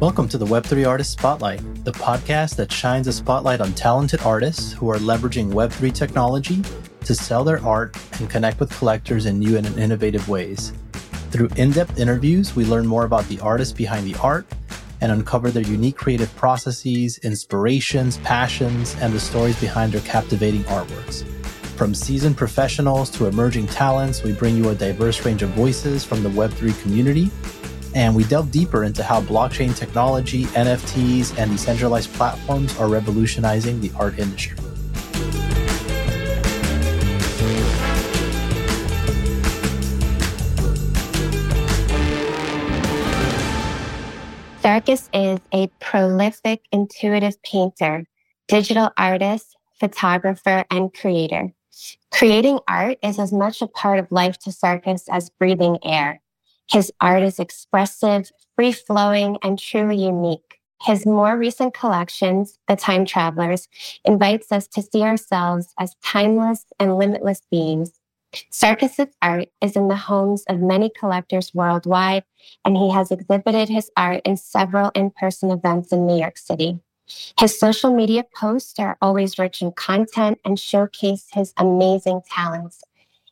Welcome to the Web3 Artist Spotlight, the podcast that shines a spotlight on talented artists who are leveraging Web3 technology to sell their art and connect with collectors in new and innovative ways. Through in depth interviews, we learn more about the artists behind the art and uncover their unique creative processes, inspirations, passions, and the stories behind their captivating artworks. From seasoned professionals to emerging talents, we bring you a diverse range of voices from the Web3 community and we delve deeper into how blockchain technology, NFTs, and decentralized platforms are revolutionizing the art industry. Sarkis is a prolific, intuitive painter, digital artist, photographer, and creator. Creating art is as much a part of life to Sarkis as breathing air. His art is expressive, free flowing, and truly unique. His more recent collections, The Time Travelers, invites us to see ourselves as timeless and limitless beings. Sarkis's art is in the homes of many collectors worldwide, and he has exhibited his art in several in-person events in New York City. His social media posts are always rich in content and showcase his amazing talents.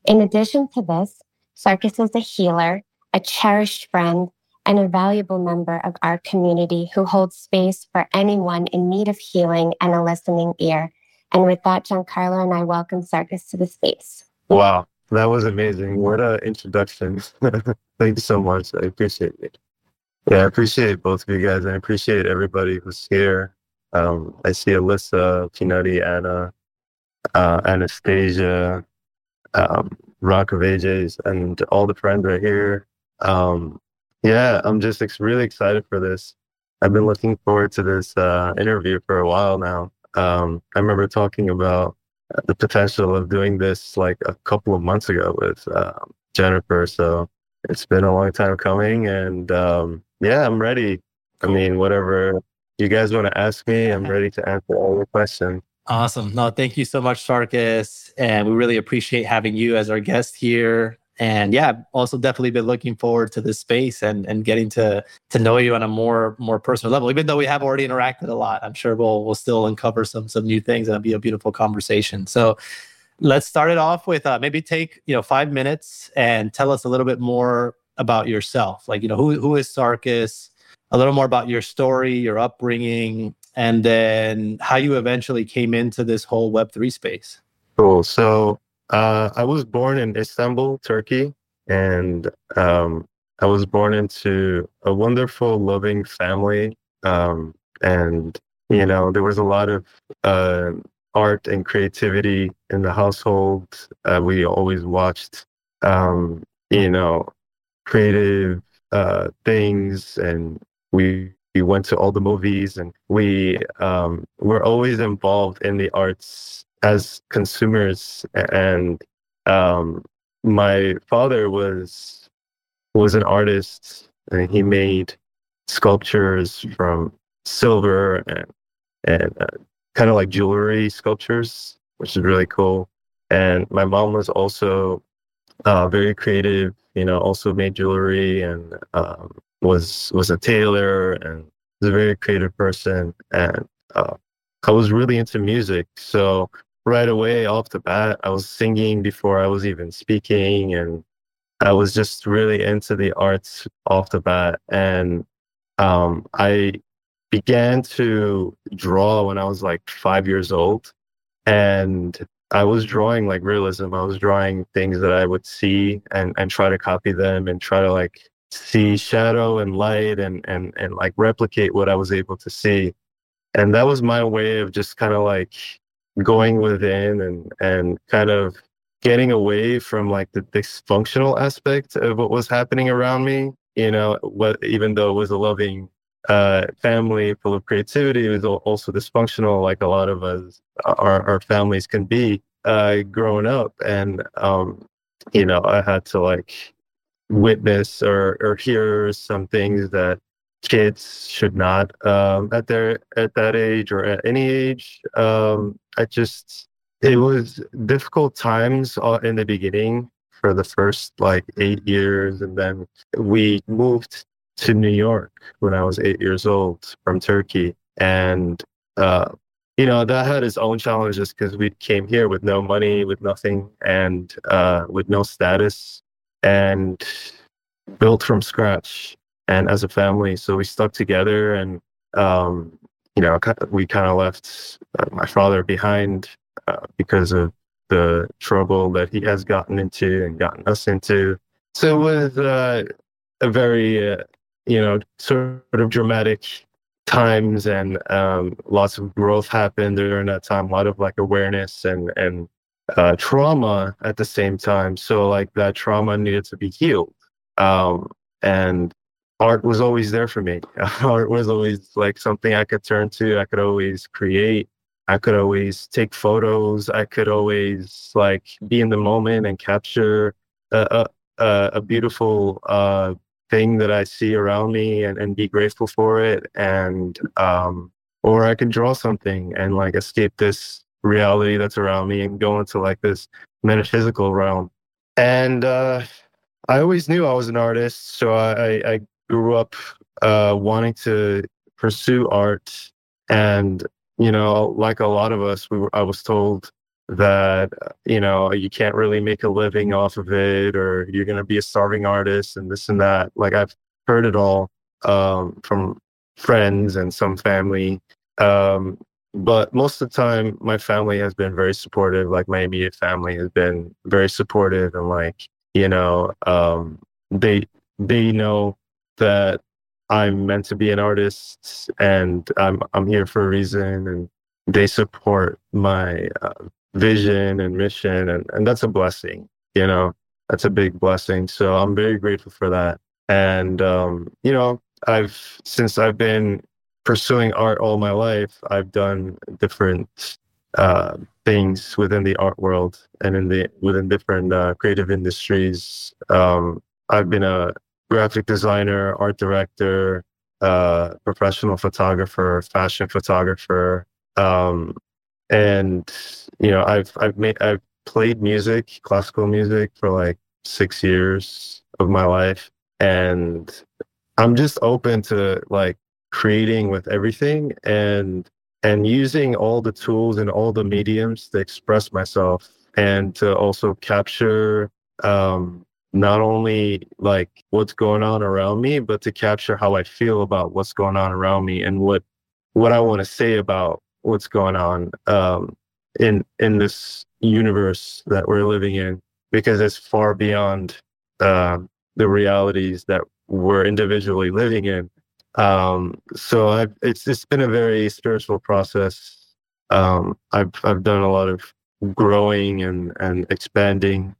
In addition to this, Sarkis is a healer a cherished friend, and a valuable member of our community who holds space for anyone in need of healing and a listening ear. And with that, Jancarlo and I welcome Sarkis to the space. Wow, that was amazing. What an introduction. Thanks so much. I appreciate it. Yeah, I appreciate both of you guys. I appreciate everybody who's here. Um, I see Alyssa, Pinutti, Anna, uh, Anastasia, um, Rock of Ages, and all the friends right here. Um, yeah, I'm just ex- really excited for this. I've been looking forward to this uh, interview for a while now. Um, I remember talking about the potential of doing this like a couple of months ago with uh, Jenifer. So it's been a long time coming, and um, yeah, I'm ready. I mean, whatever you guys want to ask me, I'm ready to answer all your questions. Awesome. No, thank you so much, Sarkis. And we really appreciate having you as our guest here and yeah also definitely been looking forward to this space and and getting to to know you on a more more personal level even though we have already interacted a lot. I'm sure we'll we'll still uncover some some new things and it'll be a beautiful conversation. So let's start it off with uh, maybe take you know five minutes and tell us a little bit more about yourself. Like you know who who is sarkis? A little more about your story your upbringing and then how you eventually came into this whole web3 space. Cool. So uh, I was born in Istanbul, Turkey, and um, I was born into a wonderful, loving family. Um, and you know, there was a lot of uh, art and creativity in the household. Uh, we always watched, um, you know, creative uh, things, and we we went to all the movies, and we um, were always involved in the arts as consumers and um, my father was was an artist and he made sculptures from silver and and uh, kind of like jewelry sculptures which is really cool. And my mom was also uh, very creative you know also made jewelry and um, was was a tailor and was a very creative person. And uh, I was really into music. So right away off the bat. I was singing before I was even speaking, and I was just really into the arts off the bat. And um, I began to draw when I was like five years old, and I was drawing like realism. I was drawing things that I would see and and try to copy them and try to like see shadow and light and and and like replicate what I was able to see. And that was my way of just kind of like going within and and kind of getting away from like the dysfunctional aspect of what was happening around me you know what even though it was a loving uh, family full of creativity it was also dysfunctional like a lot of us our, our families can be uh, growing up. And um, you know i had to like witness or or hear some things that kids should not um, at their at that age or at any age. Um, I just it was difficult times uh, in the beginning for the first like eight years, and then we moved to New York when I was eight years old from Turkey. And, uh, you know, that had its own challenges because we came here with no money, with nothing, and uh, with no status, and built from scratch and as a family. So we stuck together and, um, you know, we kind of left uh, my father behind uh, because of the trouble that he has gotten into and gotten us into. So with uh, a very, uh, you know, sort of dramatic times and um, lots of growth happened during that time, a lot of like awareness and, and uh, trauma at the same time. So like that trauma needed to be healed. Um, and art was always there for me. art was always like something I could turn to. I could always create. I could always take photos. I could always like be in the moment and capture a, a, a beautiful uh, thing that I see around me and, and be grateful for it. And, um, or I can draw something and like escape this reality that's around me and go into like this metaphysical realm. And, uh, I always knew I was an artist. So I, I grew up, uh, wanting to pursue art. And, you know, like a lot of us, we were, I was told that you know you can't really make a living off of it or you're going to be a starving artist and this and that. Like i've heard it all um, from friends and some family. Um, but most of the time my family has been very supportive. Like my immediate family has been very supportive and like you know um, they they know that i'm meant to be an artist and i'm i'm here for a reason and they support my uh, vision and mission and, and that's a blessing you know? That's a big blessing. So i'm very grateful for that. And um, you know i've since i've been pursuing art all my life i've done different uh, things within the art world and in the within different uh, creative industries. Um, i've been a graphic designer art director uh, professional photographer fashion photographer um, and you know i've i've made i've played music classical music for like six years of my life and i'm just open to like creating with everything and and using all the tools and all the mediums to express myself and to also capture um not only like what's going on around me but to capture how i feel about what's going on around me and what what i want to say about what's going on um, in in this universe that we're living in because it's far beyond uh, the realities that we're individually living in. Um, so I've, it's it's been a very spiritual process. Um, I've I've done a lot of growing and and expanding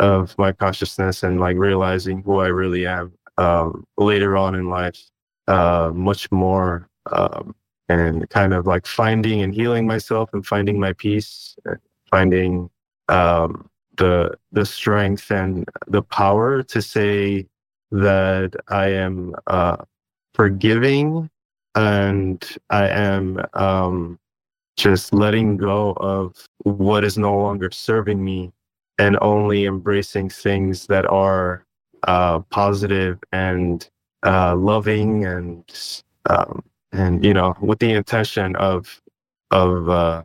of my consciousness and like realizing who I really am um, later on in life, uh, much more um, and kind of like finding and healing myself and finding my peace, finding um, the the strength and the power to say that I am uh, forgiving and I am um, just letting go of what is no longer serving me and only embracing things that are uh, positive and uh, loving and um, and you know with the intention of of uh,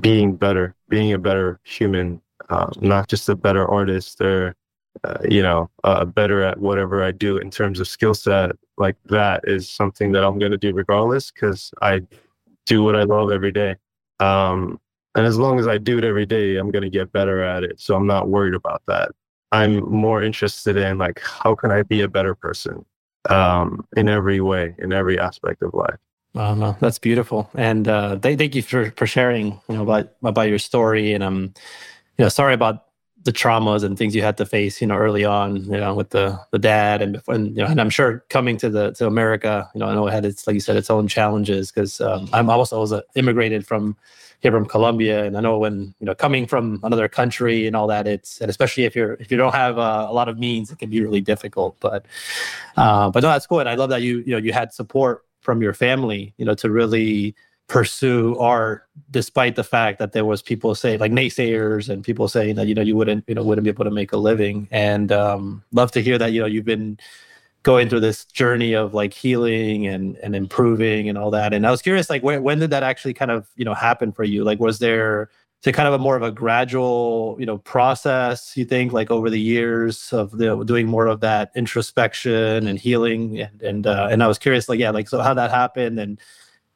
being better being a better human uh, not just a better artist or uh, you know better at whatever i do in terms of skill set like that is something that i'm going to do regardless because i do what i love every day. Um, and as long as i do it every day i'm going to get better at it so i'm not worried about that i'm more interested in like how can i be a better person um, in every way, in every aspect of life. Wow, no, that's beautiful, and uh, thank you for for sharing, you know, about about your story. And I'm, you know, sorry about the traumas and things you had to face, you know, early on, you know, with the the dad, and and you know, and I'm sure coming to the to America, you know, I know it had its like you said, its own challenges because um, I'm also was immigrated from here from Colombia, and I know when you know coming from another country and all that, it's and especially if you're if you don't have uh, a lot of means, it can be really difficult. But uh, but no, that's cool, and I love that you you know you had support from your family, you know, to really pursue art despite the fact that there was people saying like naysayers and people saying that you know you wouldn't you know wouldn't be able to make a living and um love to hear that you know you've been going through this journey of like healing and and improving and all that. And I was curious, like, when when did that actually kind of you know happen for you? Like, was there to kind of a more of a gradual you know process you think like over the years of the doing more of that introspection and healing and and, uh, and i was curious like yeah like so how that happened and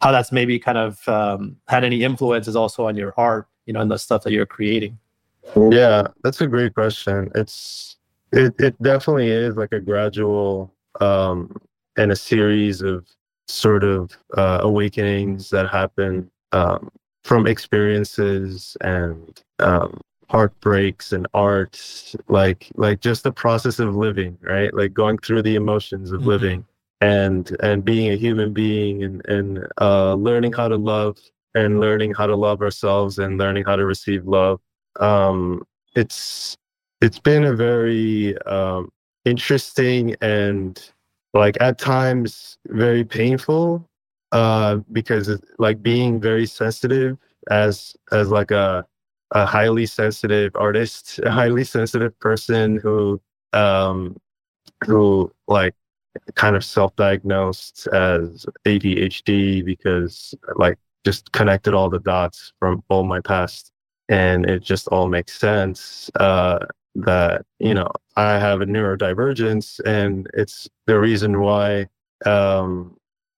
how that's maybe kind of um, had any influences also on your art you know and the stuff that you're creating yeah that's a great question it's it, it definitely is like a gradual um and a series of sort of uh, awakenings that happen um, from experiences and um, heartbreaks and art like like just the process of living right like going through the emotions of mm-hmm. living and and being a human being and and uh, learning how to love and learning how to love ourselves and learning how to receive love um, it's it's been a very um, interesting and like at times very painful uh, because like being very sensitive as as like a a highly sensitive artist, a highly sensitive person who um who like kind of self-diagnosed as ADHD because like just connected all the dots from all my past and it just all makes sense uh that you know I have a neurodivergence and it's the reason why um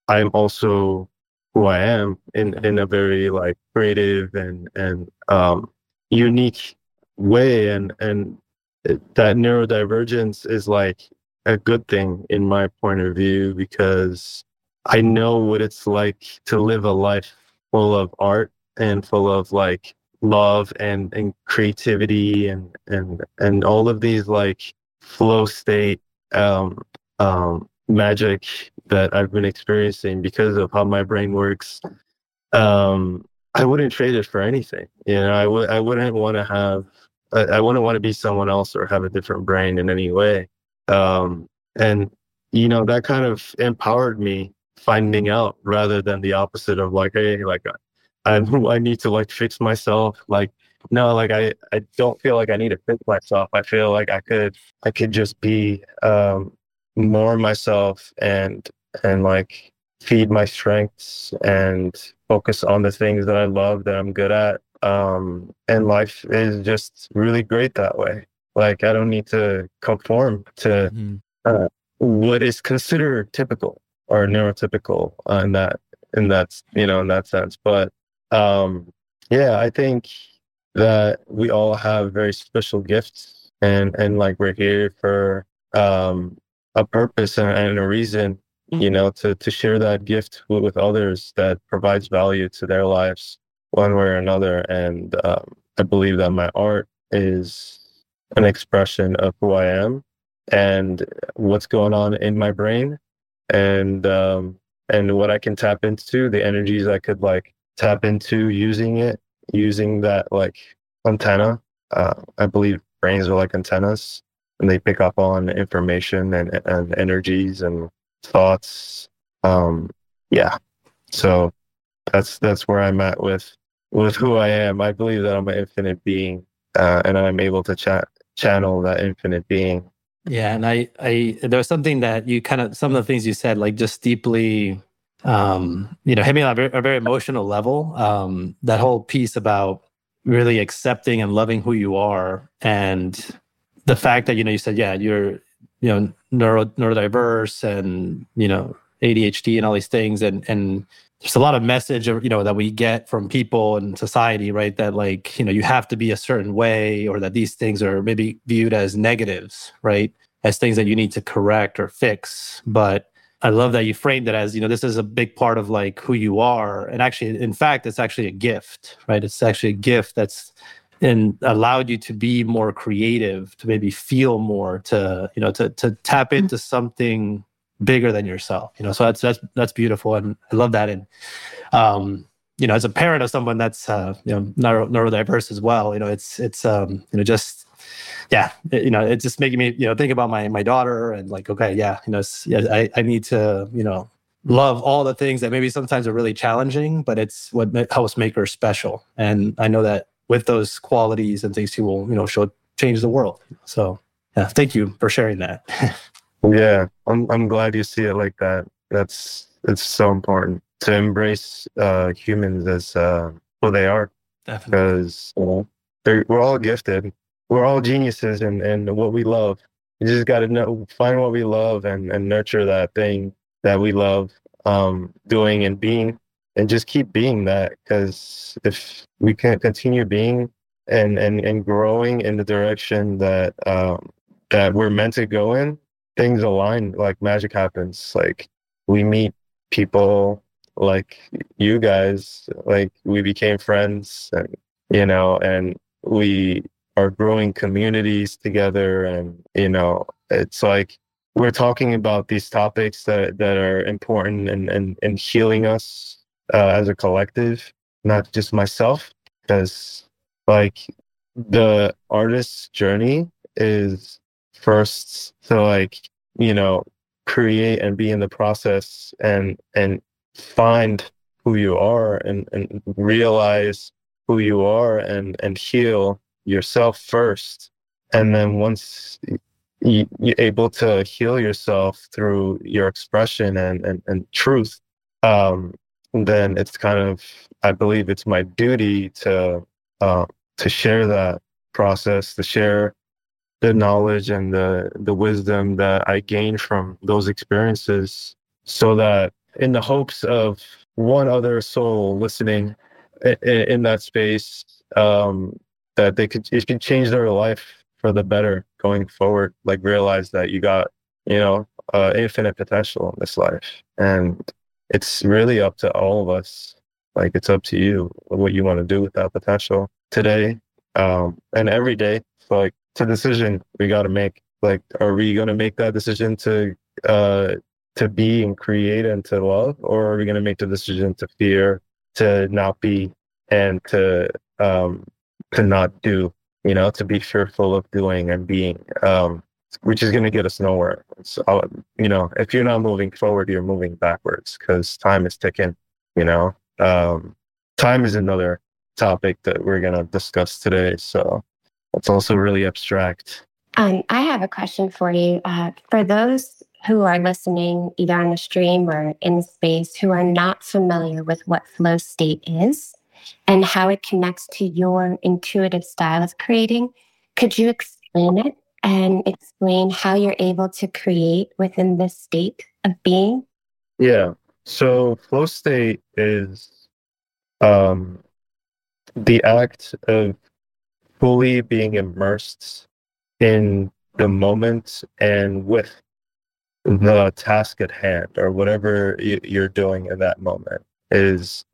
I'm also who I am in in a very like creative and and um, unique way, and and that neurodivergence is like a good thing in my point of view because I know what it's like to live a life full of art and full of like love and and creativity and and and all of these like flow state um um magic that I've been experiencing because of how my brain works, um, I wouldn't trade it for anything. You know, I would I wouldn't want to have I, I, wouldn't want to be someone else or have a different brain in any way. Um, and you know, that kind of empowered me finding out rather than the opposite of like, hey, like I I need to like fix myself. Like, no, like I, I don't feel like I need to fix myself. I feel like I could I could just be um more myself and and like feed my strengths and focus on the things that I love that I'm good at. Um, and life is just really great that way. Like I don't need to conform to mm-hmm. uh, what is considered typical or neurotypical uh, in that in that you know in that sense. But um, yeah, I think that we all have very special gifts, and and like we're here for um, a purpose and, and a reason you know to to share that gift with, with, others that provides value to their lives one way or another. And um, i believe that my art is an expression of who i am and what's going on in my brain. And um, and what i can tap into the energies i could like tap into using it using that like antenna uh, i believe brains are like antennas and they pick up on information and, and energies and thoughts. Um, yeah. So that's that's where I'm at with with who I am. I believe that I'm an infinite being, uh, and I'm able to chat channel that infinite being. Yeah, and I, I, there was something that you kind of, some of the things you said, like just deeply, um, you know, hit me on a very, a very emotional level. Um, that whole piece about really accepting and loving who you are, and the fact that you know you said yeah you're you know neuro neurodiverse and you know ADHD and all these things. And and there's a lot of message you know that we get from people and society right? That like you know you have to be a certain way or that these things are maybe viewed as negatives right? As things that you need to correct or fix. But I love that you framed it as you know this is a big part of like who you are. And actually in fact it's actually a gift right? It's actually a gift that's and allowed you to be more creative to maybe feel more to you know to to tap mm-hmm. into something bigger than yourself you know? So that's that's that's beautiful and i love that. And um you know as a parent of someone that's uh you know neuro, neurodiverse as well you know it's it's um you know just yeah it, you know it's just making me you know think about my my daughter and like okay yeah you know yeah, I, I need to you know love all the things that maybe sometimes are really challenging but it's what helps make her special and i know that with those qualities and things, she will, you know, show change the world. So yeah, thank you for sharing that. Yeah, I'm I'm glad you see it like that. That's it's so important to embrace uh, humans as uh, who they are. Definitely. Because you know, we're all gifted. We're all geniuses and in what we love. You just got to know, find what we love and, and nurture that thing that we love um, doing and being, and just keep being that. Because if we can't continue being and, and, and growing in the direction that um, that we're meant to go in, things align. Like magic happens. Like we meet people like you guys. Like we became friends, and you know, and we are growing communities together and you know it's like we're talking about these topics that, that are important and, and, and healing us uh, as a collective not just myself because like the artist's journey is first to like you know create and be in the process and and find who you are and and realize who you are and and heal yourself first. And then once you, you're able to heal yourself through your expression and and, and truth um, then it's kind of i believe it's my duty to uh, to share that process to share the knowledge and the the wisdom that i gained from those experiences so that in the hopes of one other soul listening in, in that space um, that they could it could change their life for the better going forward. Like realize that you got you know uh, infinite potential in this life, and it's really up to all of us. Like it's up to you what you want to do with that potential today um, and every day. Like it's a decision we got to make. Like, are we going to make that decision to uh, to be and create and to love, or are we going to make the decision to fear, to not be, and to um, to not do, you know, to be fearful of doing and being, um, which is going to get us nowhere. So, you know, if you're not moving forward, you're moving backwards because time is ticking, you know. Um, time is another topic that we're going to discuss today. So it's also really abstract. Um, I have a question for you. Uh, for those who are listening, either on the stream or in space, who are not familiar with what flow state is, and how it connects to your intuitive style of creating. Could you explain it and explain how you're able to create within this state of being? Yeah. So flow state is um, the act of fully being immersed in the moment and with the task at hand or whatever you're doing in that moment is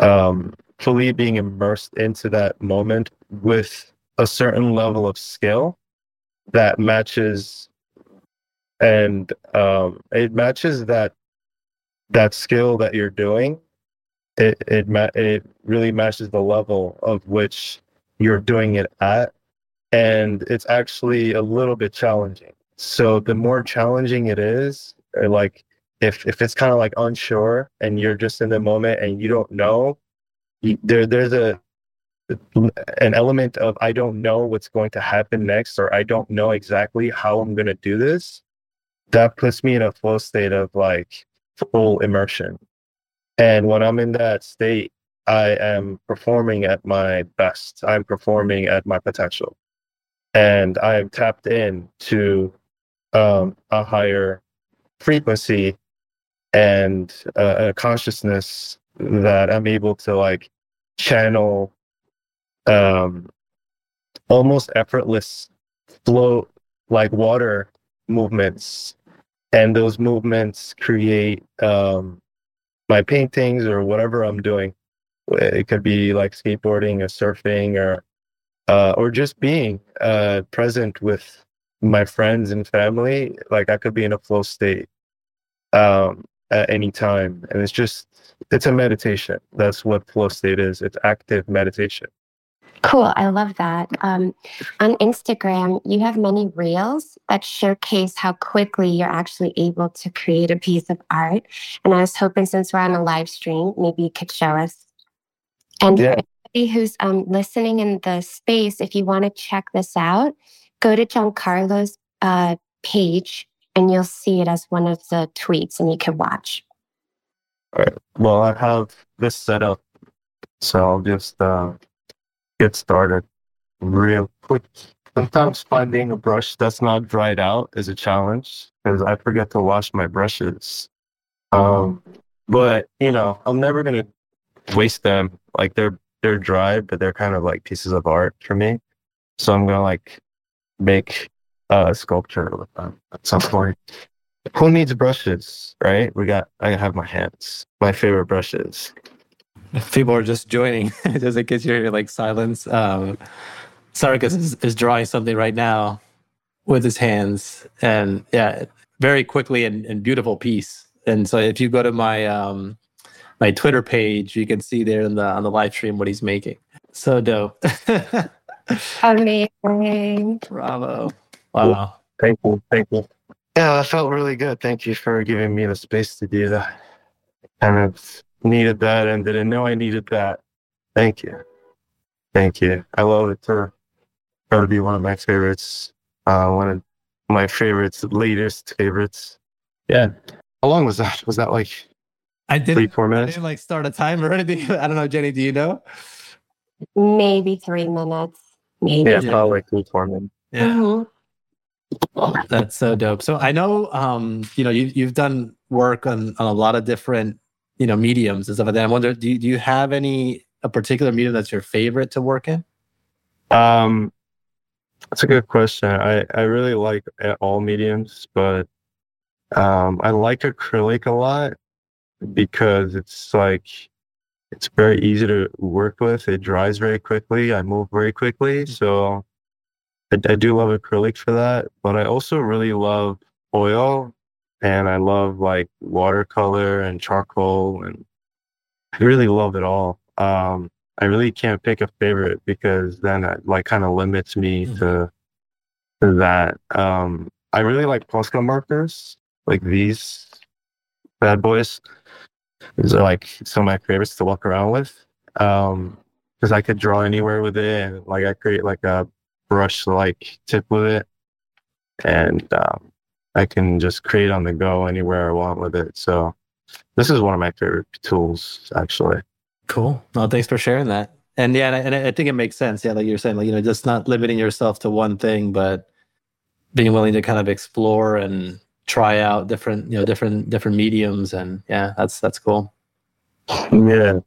um, fully being immersed into that moment with a certain level of skill that matches and um, it matches that that skill that you're doing. It it ma- it really matches the level of which you're doing it at and it's actually a little bit challenging. So the more challenging it is like if if it's kind of like unsure and you're just in the moment and you don't know there there's a an element of I don't know what's going to happen next or I don't know exactly how I'm going to do this. That puts me in a flow state of like full immersion. And when I'm in that state, I am performing at my best. I'm performing at my potential. And I am tapped in to um, a higher frequency and uh, a consciousness that I'm able to like channel um, almost effortless flow like water movements. And those movements create um, my paintings or whatever I'm doing. It could be like skateboarding or surfing or uh, or just being uh, present with my friends and family. Like I could be in a flow state. Um, at any time. And it's just, it's a meditation. That's what flow state is. It's active meditation. Cool. I love that. Um, on Instagram, you have many reels that showcase how quickly you're actually able to create a piece of art. And I was hoping since we're on a live stream, maybe you could show us. And yeah. for anybody who's um, listening in the space, if you want to check this out, go to Jancarlo's uh, page and you'll see it as one of the tweets and you can watch. All right. Well, I have this set up, so I'll just uh, get started real quick. Sometimes finding a brush that's not dried out is a challenge because I forget to wash my brushes. Um, but you know, I'm never gonna waste them. Like they're they're dry, but they're kind of like pieces of art for me. So I'm gonna like make a sculpture with them at some point. Who needs brushes, right? We got I have my hands, my favorite brushes. People are just joining, just in case you hear like silence. Um, Sarkis is, is drawing something right now with his hands, and yeah, very quickly and, and beautiful piece. And so if you go to my um, my Twitter page, you can see there in the on the live stream what he's making. So dope. Amazing. Bravo. Wow. Thank you. Thank you. Yeah, that felt really good. Thank you for giving me the space to do that. Kind of needed that and didn't know I needed that. Thank you. Thank you. I love it too. Probably be one of my favorites. Uh, one of my favorites, latest favorites. Yeah. How long was that? Was that like I didn't, three, four I minutes? didn't like start a timer or anything. I don't know, Jenny, do you know? Maybe three minutes. Maybe. Yeah, Yeah. probably like three, four minutes. Mhm. That's so dope. So I know, um, you know, you, you've done work on, on a lot of different, you know, mediums and stuff like that. I wonder, do you, do you have any, a particular medium that's your favorite to work in? Um, that's a good question. I, I really like all mediums, but um, I like acrylic a lot because it's like it's very easy to work with. It dries very quickly. I move very quickly, so I, I do love acrylic for that. But I also really love oil, and I love like watercolor and charcoal, and I really love it all. Um, I really can't pick a favorite because then it like kind of limits me Mhm. to, to that. Um, I really like Posca markers, like these bad boys. These are like some of my favorites to walk around with. Um, because I could draw anywhere with it, and like I create like a brush like tip with it, and um, I can just create on the go anywhere I want with it. So this is one of my favorite tools, actually. Cool. No, thanks for sharing that. And yeah, and I, and I think it makes sense. Yeah, like you're saying, like you know, just not limiting yourself to one thing, but being willing to kind of explore and try out different, you know, different different mediums. And yeah, that's that's cool. Yeah.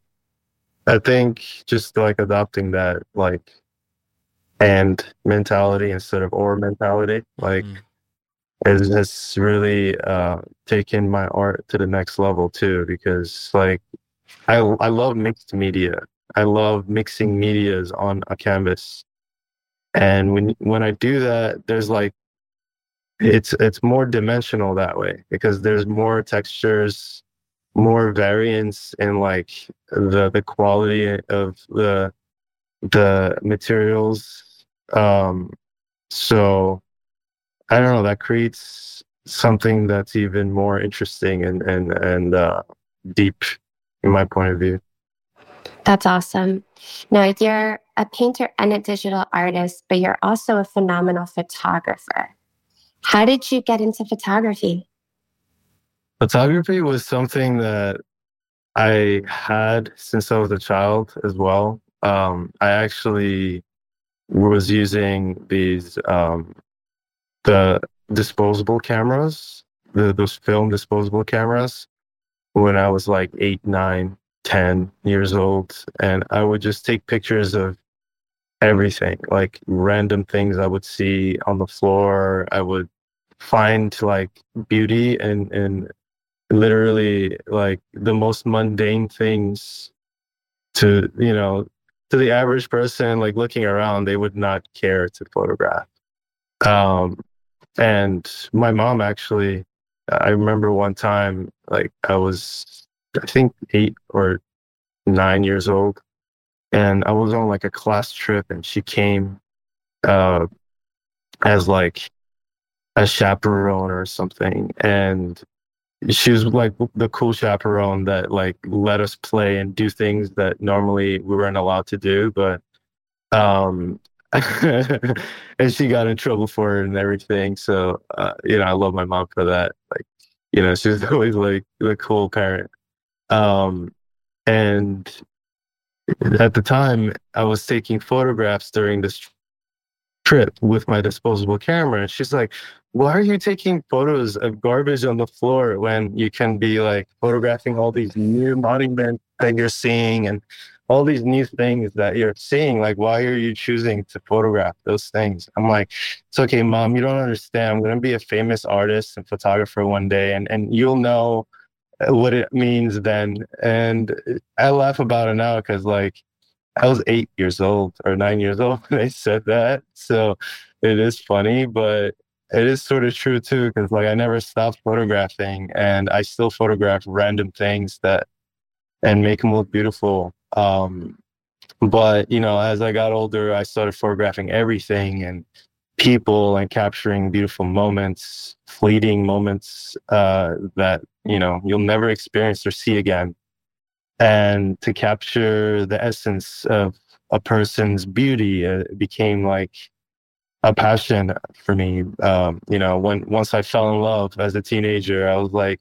I think just like adopting that like and mentality instead of or mentality, like Mm. has, has really uh taken my art to the next level too because like I I love mixed media. I love mixing medias on a canvas. And when when I do that, there's like it's it's more dimensional that way because there's more textures, more variance in like the the quality of the the materials. Um so I don't know, that creates something that's even more interesting and and and uh deep in my point of view. That's awesome. Now, you're a painter and a digital artist, but you're also a phenomenal photographer. How did you get into photography? Photography was something that I had since I was a child as well. Um, I actually was using these um, the disposable cameras, the, those film disposable cameras, when I was like eight, nine, ten years old, and I would just take pictures of everything, like random things I would see on the floor. I would find like beauty and and literally like the most mundane things to you know to the average person like looking around they would not care to photograph. Um and my mom actually i remember one time like i was i think 8 or 9 years old and i was on like a class trip and she came uh as like a chaperone or something and she was like the cool chaperone that like let us play and do things that normally we weren't allowed to do but um and she got in trouble for it and everything. So, uh, you know, I love my mom for that. Like, you know, she was always like the cool parent. Um, and at the time, I was taking photographs during this trip with my disposable camera. And she's like, why are you taking photos of garbage on the floor when you can be like photographing all these new monuments that you're seeing and all these new things that you're seeing? Like, why are you choosing to photograph those things? I'm like, it's okay, mom, you don't understand. I'm going to be a famous artist and photographer one day, and, and you'll know uh, what it means then. And I laugh about it now because, like, I was eight years old or nine years old when I said that. So it is funny, but it is sort of true too because like i never stopped photographing and i still photograph random things that and make them look beautiful um but you know as i got older i started photographing everything and people and capturing beautiful moments fleeting moments uh that you know you'll never experience or see again and to capture the essence of a person's beauty uh, became like a passion for me. Um, you know, when once I fell in love as a teenager, I was like,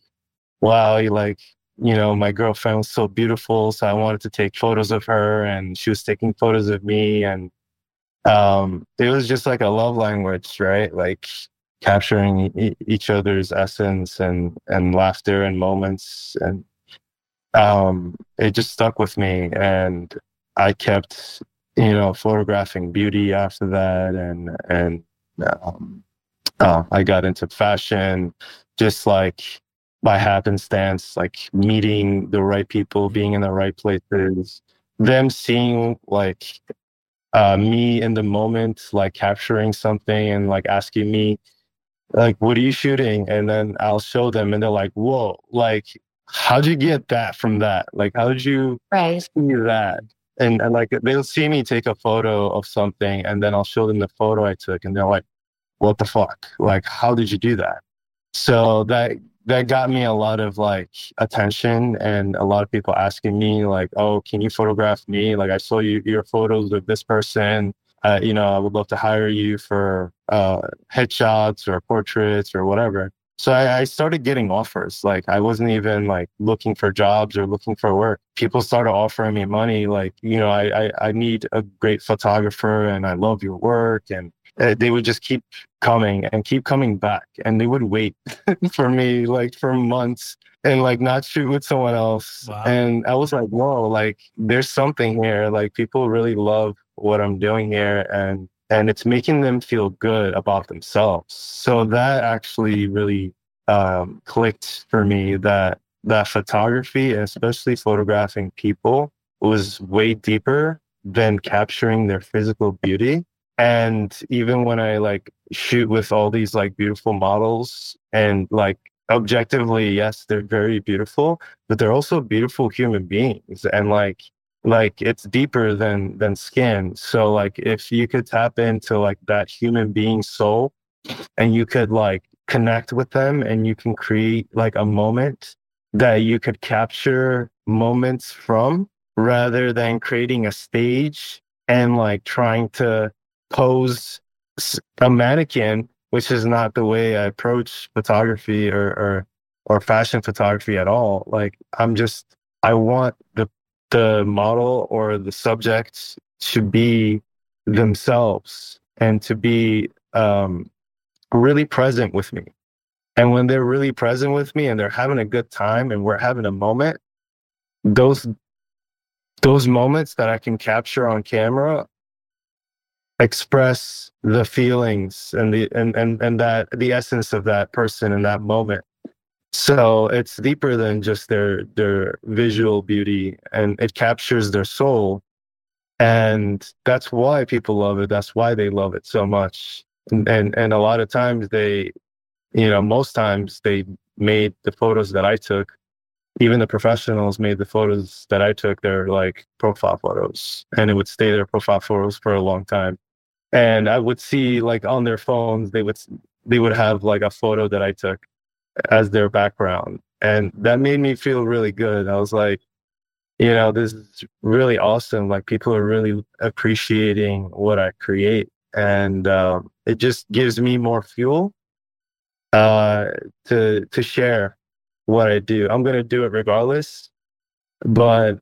wow, like, you know, my girlfriend was so beautiful. So I wanted to take photos of her and she was taking photos of me. And um, it was just like a love language, right? Like capturing e- each other's essence and, and laughter and moments. And um, it just stuck with me. And I kept you know, photographing beauty after that, and and um, uh, I got into fashion, just like by happenstance, like meeting the right people, being in the right places, them seeing like uh, me in the moment, like capturing something and like asking me, like, what are you shooting? And then I'll show them, and they're like, whoa, like, how'd you get that from that? Like, how did you right. see that? and, and like they'll see me take a photo of something and then I'll show them the photo I took and they're like, what the fuck? Like, how did you do that? So that that got me a lot of like attention and a lot of people asking me like, oh, can you photograph me? Like I saw you your photos of this person. Uh, you know, I would love to hire you for uh, headshots or portraits or whatever. So I, I, started getting offers. Like I wasn't even like looking for jobs or looking for work. People started offering me money. Like, you know, I, I, I need a great photographer and I love your work. And uh, they would just keep coming and keep coming back. And they would wait for me like for months and like not shoot with someone else. Wow. And I was like, whoa, like there's something here. Like people really love what I'm doing here. And and it's making them feel good about themselves. So that actually really um, clicked for me that that photography, especially photographing people, was way deeper than capturing their physical beauty. And even when I like shoot with all these like beautiful models and like objectively, yes, they're very beautiful, but they're also beautiful human beings. And like like it's deeper than than skin. So like if you could tap into like that human being soul and you could like connect with them and you can create like a moment that you could capture moments from rather than creating a stage and like trying to pose a mannequin which is not the way i approach photography or or or fashion photography at all. Like i'm just i want the the model or the subject to be themselves and to be um, really present with me. And when they're really present with me and they're having a good time and we're having a moment, those those moments that I can capture on camera express the feelings and the and and, and that the essence of that person in that moment. So it's deeper than just their their visual beauty and it captures their soul. And that's why people love it. That's why they love it so much. And and, and a lot of times they, you know, most times they made the photos that I took, even the professionals made the photos that I took, they're like profile photos. And it would stay their profile photos for a long time. And I would see like on their phones, they would they would have like a photo that I took as their background. And that made me feel really good. I was like, you know, this is really awesome. Like people are really appreciating what I create. And um, it just gives me more fuel uh, to to share what I do. I'm gonna do it regardless, but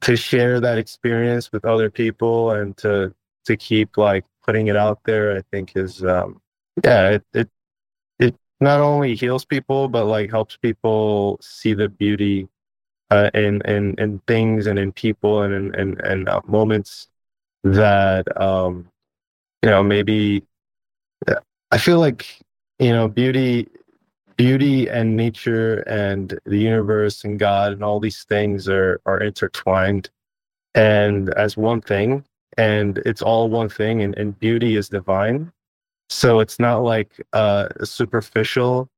to share that experience with other people and to to keep like putting it out there, I think is um, yeah, it, it it not only heals people but like helps people see the beauty uh, in in in things and in people and in and uh, moments that um you know maybe I feel like you know beauty beauty and nature and the universe and God and all these things are are intertwined. And as one thing and it's all one thing and, and beauty is divine so it's not like a superficial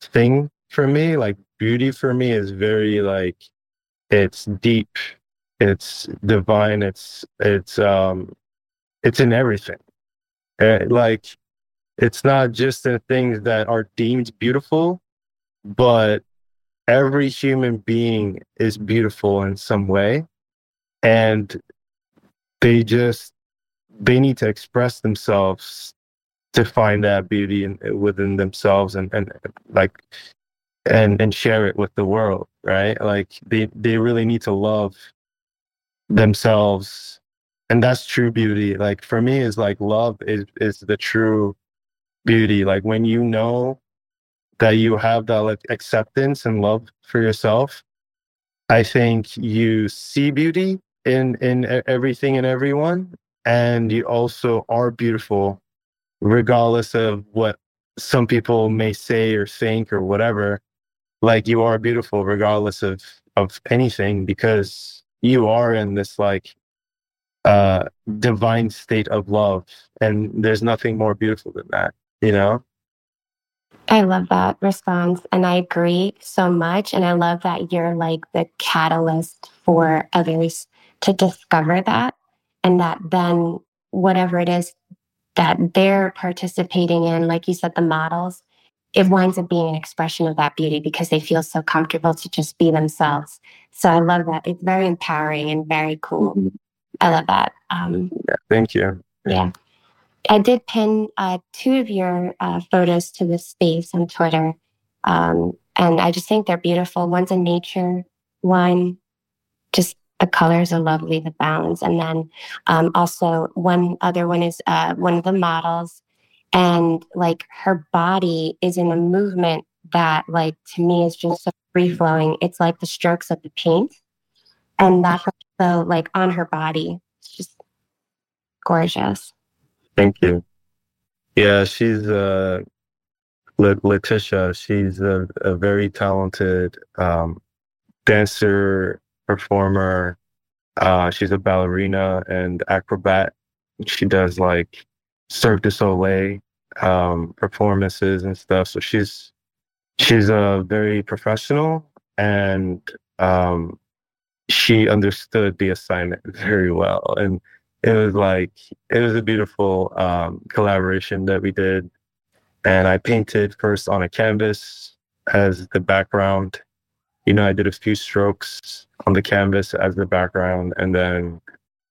thing for me like beauty for me is very like it's deep it's divine it's it's um it's in everything. And uh, like it's not just in things that are deemed beautiful but every human being is beautiful in some way and they just they need to express themselves to find that beauty in, within themselves and, and like and and share it with the world right? Like they they really need to love themselves. And that's true beauty. Like for me is like love is is the true beauty. Like when you know that you have that like acceptance and love for yourself i think you see beauty in in everything and everyone and you also are beautiful regardless of what some people may say or think or whatever like you are beautiful regardless of of anything because you are in this like uh divine state of love and there's nothing more beautiful than that you know? I love that response and I agree so much and I love that you're like the catalyst for others to discover that and that then whatever it is that they're participating in like you said the models it winds up being an expression of that beauty because they feel so comfortable to just be themselves. So I love that. It's very empowering and very cool. Mm-hmm. I love that. Um, yeah, thank you. Yeah. I did pin uh, two of your uh, photos to this space on Twitter. Um, and I just think they're beautiful. One's in nature, one just the colors are lovely, the balance. And then um, also one other one is uh, one of the models and like her body is in a movement that like to me is just so free flowing. It's like the strokes of the paint and that's so like on her body. It's just gorgeous. Thank you. Yeah she's uh letitia she's a, a very talented um dancer performer uh she's a ballerina and acrobat she does like Cirque du Soleil um, performances and stuff. So she's she's a uh, very professional and um, she understood the assignment very well. And it was like it was a beautiful um, collaboration that we did. And I painted first on a canvas as the background. You know, I did a few strokes on the canvas as the background, and then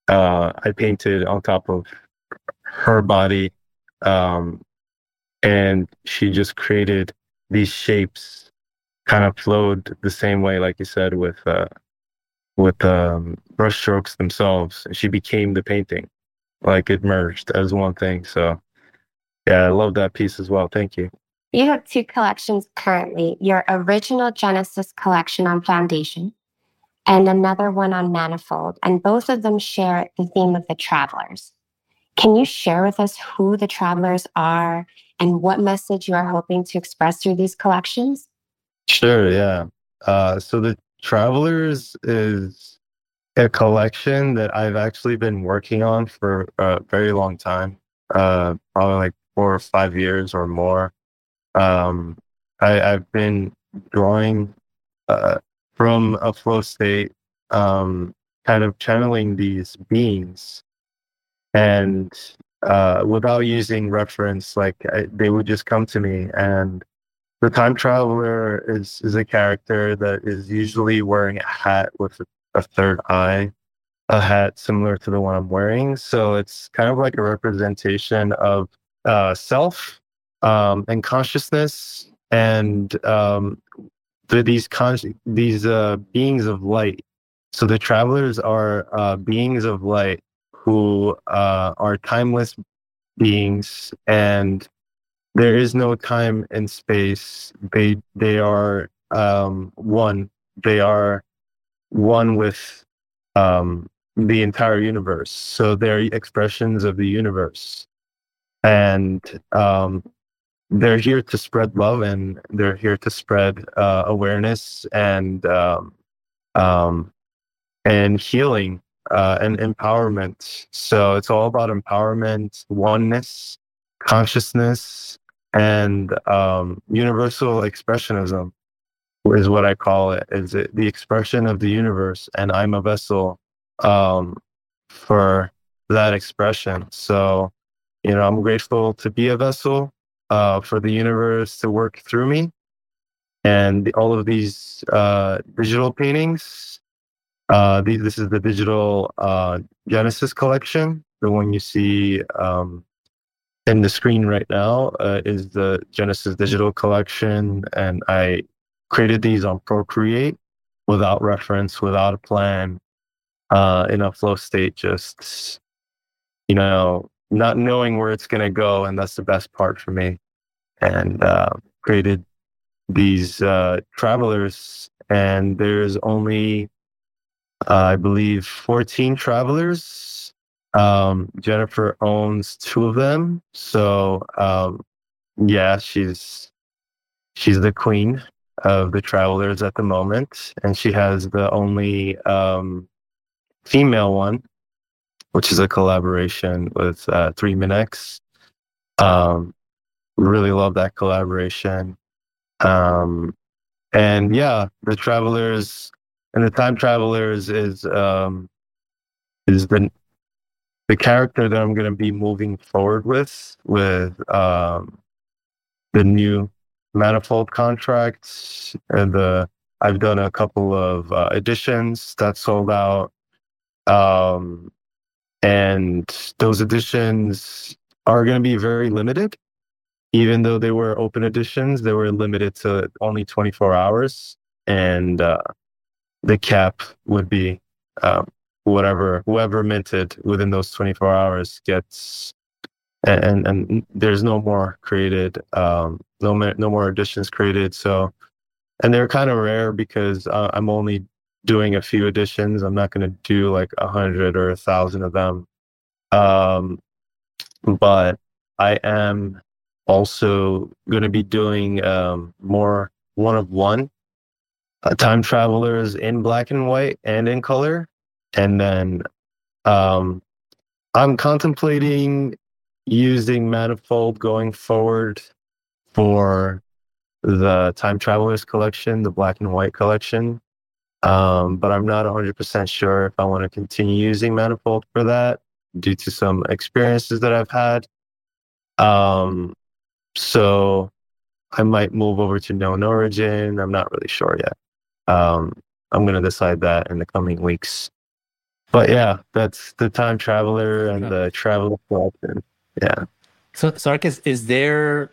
uh, I painted on top of her body um, and she just created these shapes kind of flowed the same way like you said with uh, with um, brush strokes themselves she became the painting. Like it merged as one thing so yeah i love that piece as well. Thank you you have two collections currently your original genesis collection on foundation and another one on manifold and both of them share the theme of the travelers can you share with us who the travelers are and what message you are hoping to express through these collections? Sure, yeah. Uh, so the Travelers is a collection that I've actually been working on for a very long time, uh, probably like four or five years or more. Um, I, have been drawing uh, from a flow state, um, kind of channeling these beings and uh, without using reference, like I, they would just come to me. And the time traveler is is a character that is usually wearing a hat with a a third eye, a hat similar to the one I'm wearing. So it's kind of like a representation of uh, self um, and consciousness and um, the, these con- these uh, beings of light. So the travelers are uh, beings of light who uh, are timeless beings, and there is no time and space. They they are um, one. They are one with um, the entire universe. So they're expressions of the universe, and um, they're here to spread love and they're here to spread uh, awareness and um, um, and healing uh, and empowerment. So it's all about empowerment, oneness, consciousness, and um, universal expressionism is what I call it. Is it the expression of the universe, and I'm a vessel um, for that expression. So, you know, I'm grateful to be a vessel uh, for the universe to work through me. And all of these uh, digital paintings, uh, this is the digital uh, Genesis collection. The one you see um, in the screen right now uh, is the Genesis digital collection. And I created these on Procreate without reference, without a plan, uh, in a flow state, just, you know, not knowing where it's going to go. And that's the best part for me. And uh, created these uh, travelers. And there's only, uh, I believe, 14 travelers. Um, Jenifer owns two of them. So, um, yeah, she's she's the queen of the travelers at the moment. And she has the only um, female one which is a collaboration with uh, 3Minx. Um, really love that collaboration. Um, and yeah, the Travelers and the Time Travelers is um, is the the character that I'm going to be moving forward with with um, the new manifold contracts and the I've done a couple of uh, editions that sold out. Um, and those editions are going to be very limited. Even though they were open editions, they were limited to only 24 hours. And uh, the cap would be um, whatever, whoever minted within those 24 hours gets. And, and there's no more created, um, no, no more editions created. So, and they're kind of rare because uh, I'm only doing a few editions. I'm not going to do like a hundred or a thousand of them. Um, but I am also going to be doing um, more one of one uh, time travelers in black and white and in color. And then um, I'm contemplating using Manifold going forward for the Time Travelers collection, the black and white collection. Um, but I'm not 100% sure if I want to continue using Manifold for that due to some experiences that I've had. Um, so I might move over to KnownOrigin. I'm not really sure yet. Um, I'm going to decide that in the coming weeks. But yeah, that's the time traveler and the travel collection. Yeah. So, Sarkis, is there,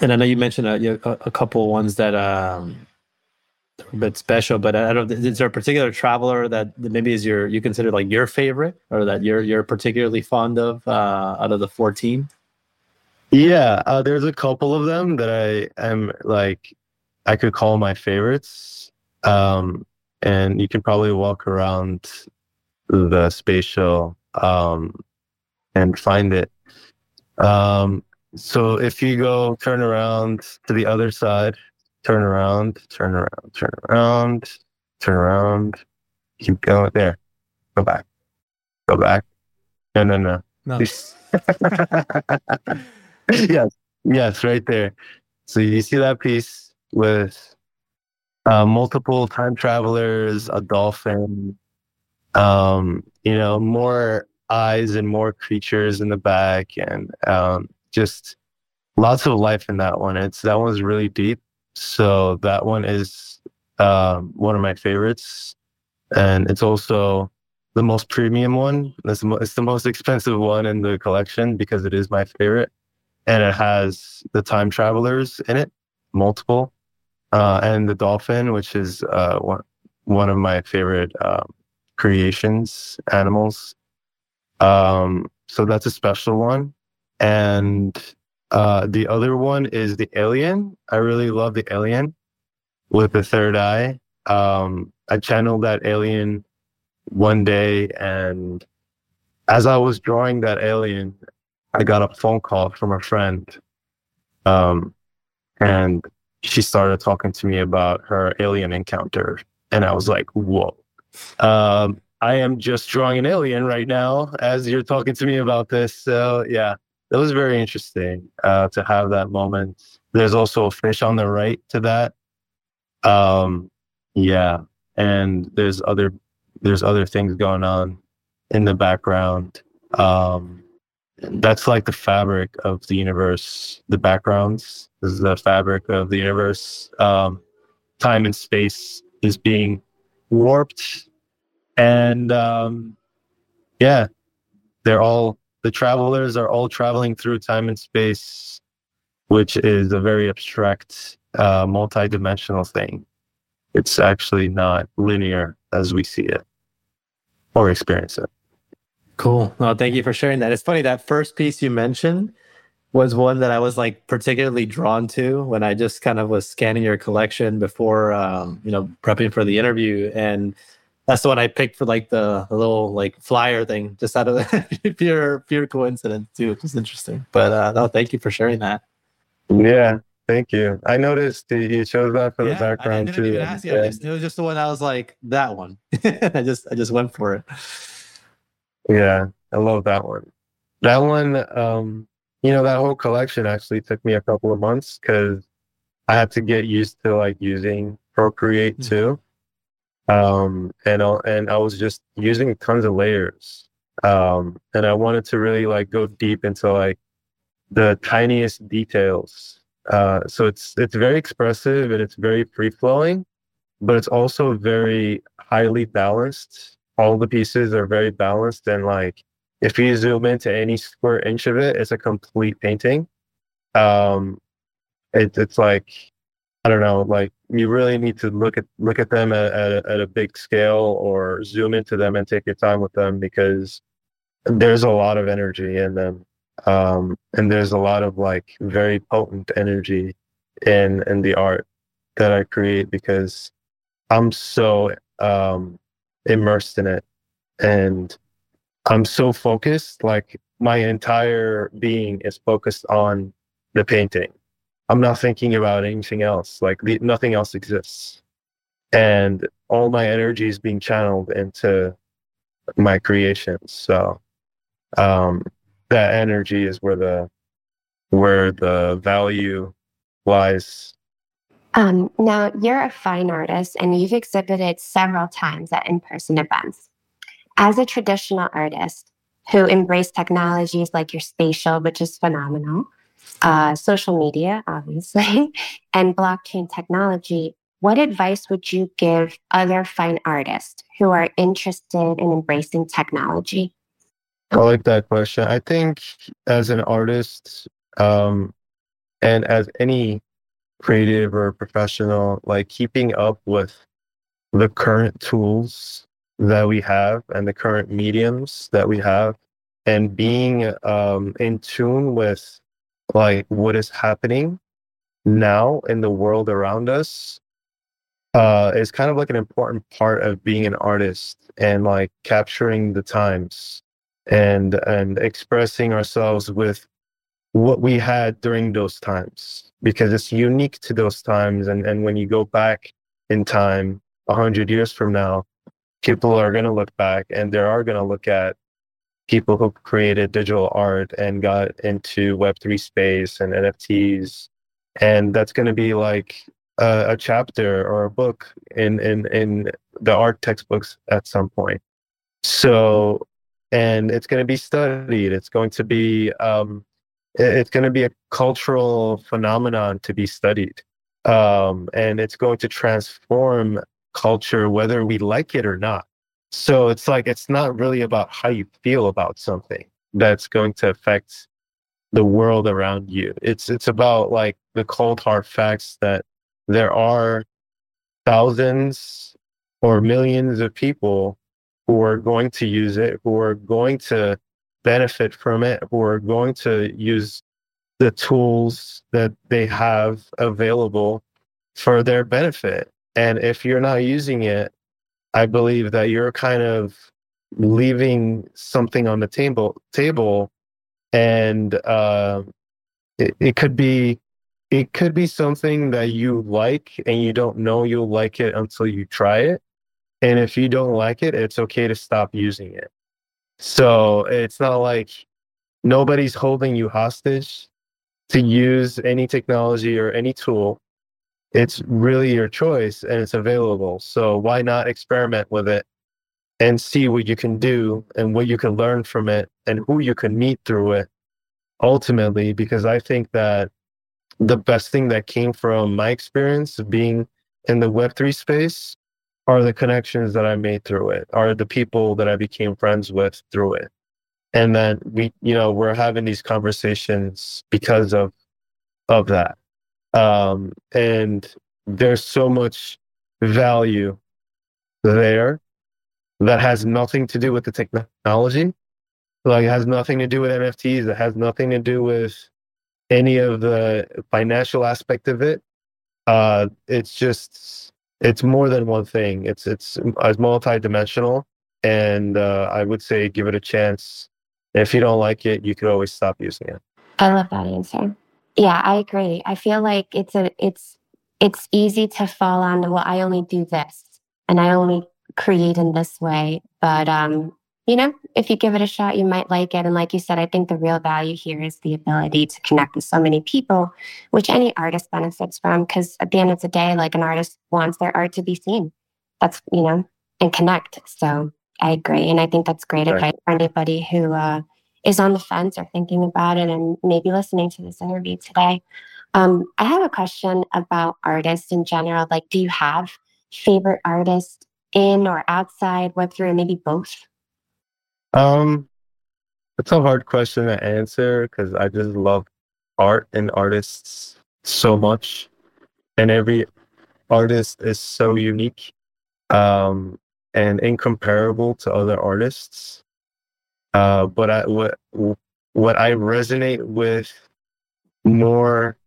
and I know you mentioned a, a, a couple ones that um, a bit special, but I don't. Is there a particular traveler that maybe is your you consider like your favorite, or that you're you're particularly fond of uh, out of the fourteen? Yeah, uh, there's a couple of them that I am like I could call my favorites, um, and you can probably walk around the spatial um, and find it. Um, so if you go turn around to the other side turn around, turn around, turn around, turn around. Keep going there. Go back. Go back. No, no, no. no. yes, yes, right there. So you see that piece with uh, multiple time travelers, a dolphin, um, you know, more eyes and more creatures in the back, and um, just lots of life in that one. It's that one's really deep. So that one is um, one of my favorites. and it's also the most premium one. It's it's the most expensive one in the collection because it is my favorite, and it has the time travelers in it, multiple, uh, and the dolphin, which is uh, one one of my favorite um, creations, animals. Um, so that's a special one, and uh, the other one is the alien. I really love the alien with the third eye. Um, I channeled that alien one day, and as I was drawing that alien, I got a phone call from a friend. Um, and she started talking to me about her alien encounter. And I was like, whoa. Um, I am just drawing an alien right now as you're talking to me about this. So, yeah, that was very interesting uh, to have that moment. There's also a fish on the right to that. Um, yeah, and there's other there's other things going on in the background. Um, that's like the fabric of the universe. The backgrounds is the fabric of the universe. Um, time and space is being warped, and um, yeah, they're all the travelers are all traveling through time and space, which is a very abstract, uh, multi-dimensional thing. It's actually not linear as we see it or experience it. Cool. Well, thank you for sharing that. It's funny that first piece you mentioned was one that I was like particularly drawn to when I just kind of was scanning your collection before, um, you know, prepping for the interview. And that's the one I picked for like the, the little like flyer thing, just out of pure pure coincidence too, which is interesting. But uh, no, thank you for sharing that. Yeah, thank you. I noticed you chose that for yeah, the background I didn't too. Even ask you. Yeah. Just, it was just the one I was like that one. I just I just went for it. Yeah, I love that one. That one, um, you know, that whole collection actually took me a couple of months because I had to get used to like using Procreate Mhm. too. Um, and I- and I was just using tons of layers. Um, and I wanted to really like go deep into like the tiniest details. Uh, so it's it's very expressive and it's very free flowing, but it's also very highly balanced. All the pieces are very balanced and like if you zoom into any square inch of it, it's a complete painting. Um, it, it's like I don't know, like you really need to look at look at them at, at, a, at a big scale or zoom into them and take your time with them because there's a lot of energy in them, um, and there's a lot of like very potent energy in in the art that I create because I'm so um, immersed in it and I'm so focused. Like my entire being is focused on the painting. I'm not thinking about anything else. Like the, nothing else exists, and all my energy is being channeled into my creations. So um, that energy is where the where the value lies. Um, now, you're a fine artist and you've exhibited several times at in person events. As a traditional artist who embraced technologies like your spatial, which is phenomenal, uh, social media, obviously, and blockchain technology, what advice would you give other fine artists who are interested in embracing technology? I like that question. I think as an artist, um, and as any creative or professional, like keeping up with the current tools that we have and the current mediums that we have, and being um, in tune with like what is happening now in the world around us uh, is kind of like an important part of being an artist and like capturing the times and and expressing ourselves with what we had during those times because it's unique to those times. And and when you go back in time a hundred years from now people are going to look back and they are going to look at people who created digital art and got into web3 space and nfts and that's going to be like a, a chapter or a book in in in the art textbooks at some point. So and it's going to be studied. It's going to be um, it's going to be a cultural phenomenon to be studied, um, and it's going to transform culture, whether we like it or not. So it's like, it's not really about how you feel about something that's going to affect the world around you. It's, it's about like the cold hard facts that there are thousands or millions of people who are going to use it, who are going to benefit from it, who are going to use the tools that they have available for their benefit. And if you're not using it, I believe that you're kind of leaving something on the table table and uh, it, it could be it could be something that you like and you don't know you'll like it until you try it and if you don't like it it's okay to stop using it so it's not like nobody's holding you hostage to use any technology or any tool it's really your choice and it's available. So why not experiment with it and see what you can do and what you can learn from it and who you can meet through it ultimately? Because I think that the best thing that came from my experience of being in the Web3 space are the connections that I made through it, are the people that I became friends with through it. And then we, you know, we're having these conversations because of of that. Um, and there's so much value there that has nothing to do with the technology. Like it has nothing to do with NFTs. It has nothing to do with any of the financial aspect of it. Uh, it's just it's more than one thing. It's it's as multi-dimensional, and uh, I would say give it a chance. If you don't like it, you could always stop using it. I love that answer. Yeah, I agree. I feel like it's a it's it's easy to fall on well, I only do this and I only create in this way. But um, you know, if you give it a shot, you might like it. And like you said, I think the real value here is the ability to connect with so many people, which any artist benefits from. Because at the end of the day, like an artist wants their art to be seen. That's you know, and connect. So I agree, and I think that's great right. advice for anybody who uh, is on the fence or thinking about it and maybe listening to this interview today. Um, I have a question about artists in general. Like, do you have favorite artists in or outside Web3 or maybe both? Um, it's a hard question to answer because I just love art and artists so much. And every artist is so unique um, and incomparable to other artists. Uh, but I, what what I resonate with more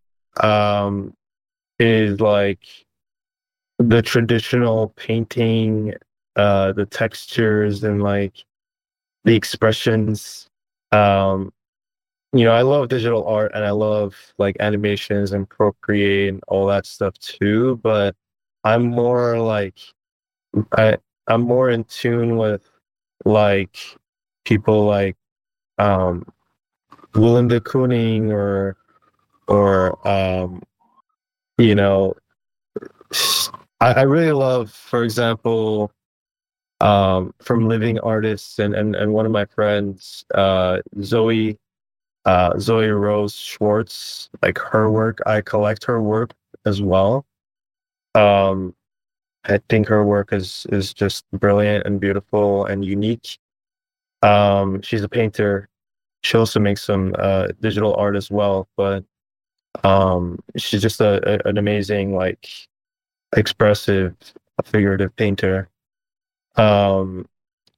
um, is like the traditional painting, uh, the textures, and like the expressions. Um, you know, I love digital art and I love like animations and Procreate and all that stuff too. But I'm more like I I'm more in tune with like people like um, Willem de Kooning or or um, you know, I, I, really love, for example, um, from living artists and, and and one of my friends, uh, Zoe uh, Zoe Rose Schwartz, like her work, I collect her work as well. Um, I think her work is is just brilliant and beautiful and unique. Um, she's a painter. She also makes some uh, digital art as well, but um, she's just a, a, an amazing, like, expressive, figurative painter. Um,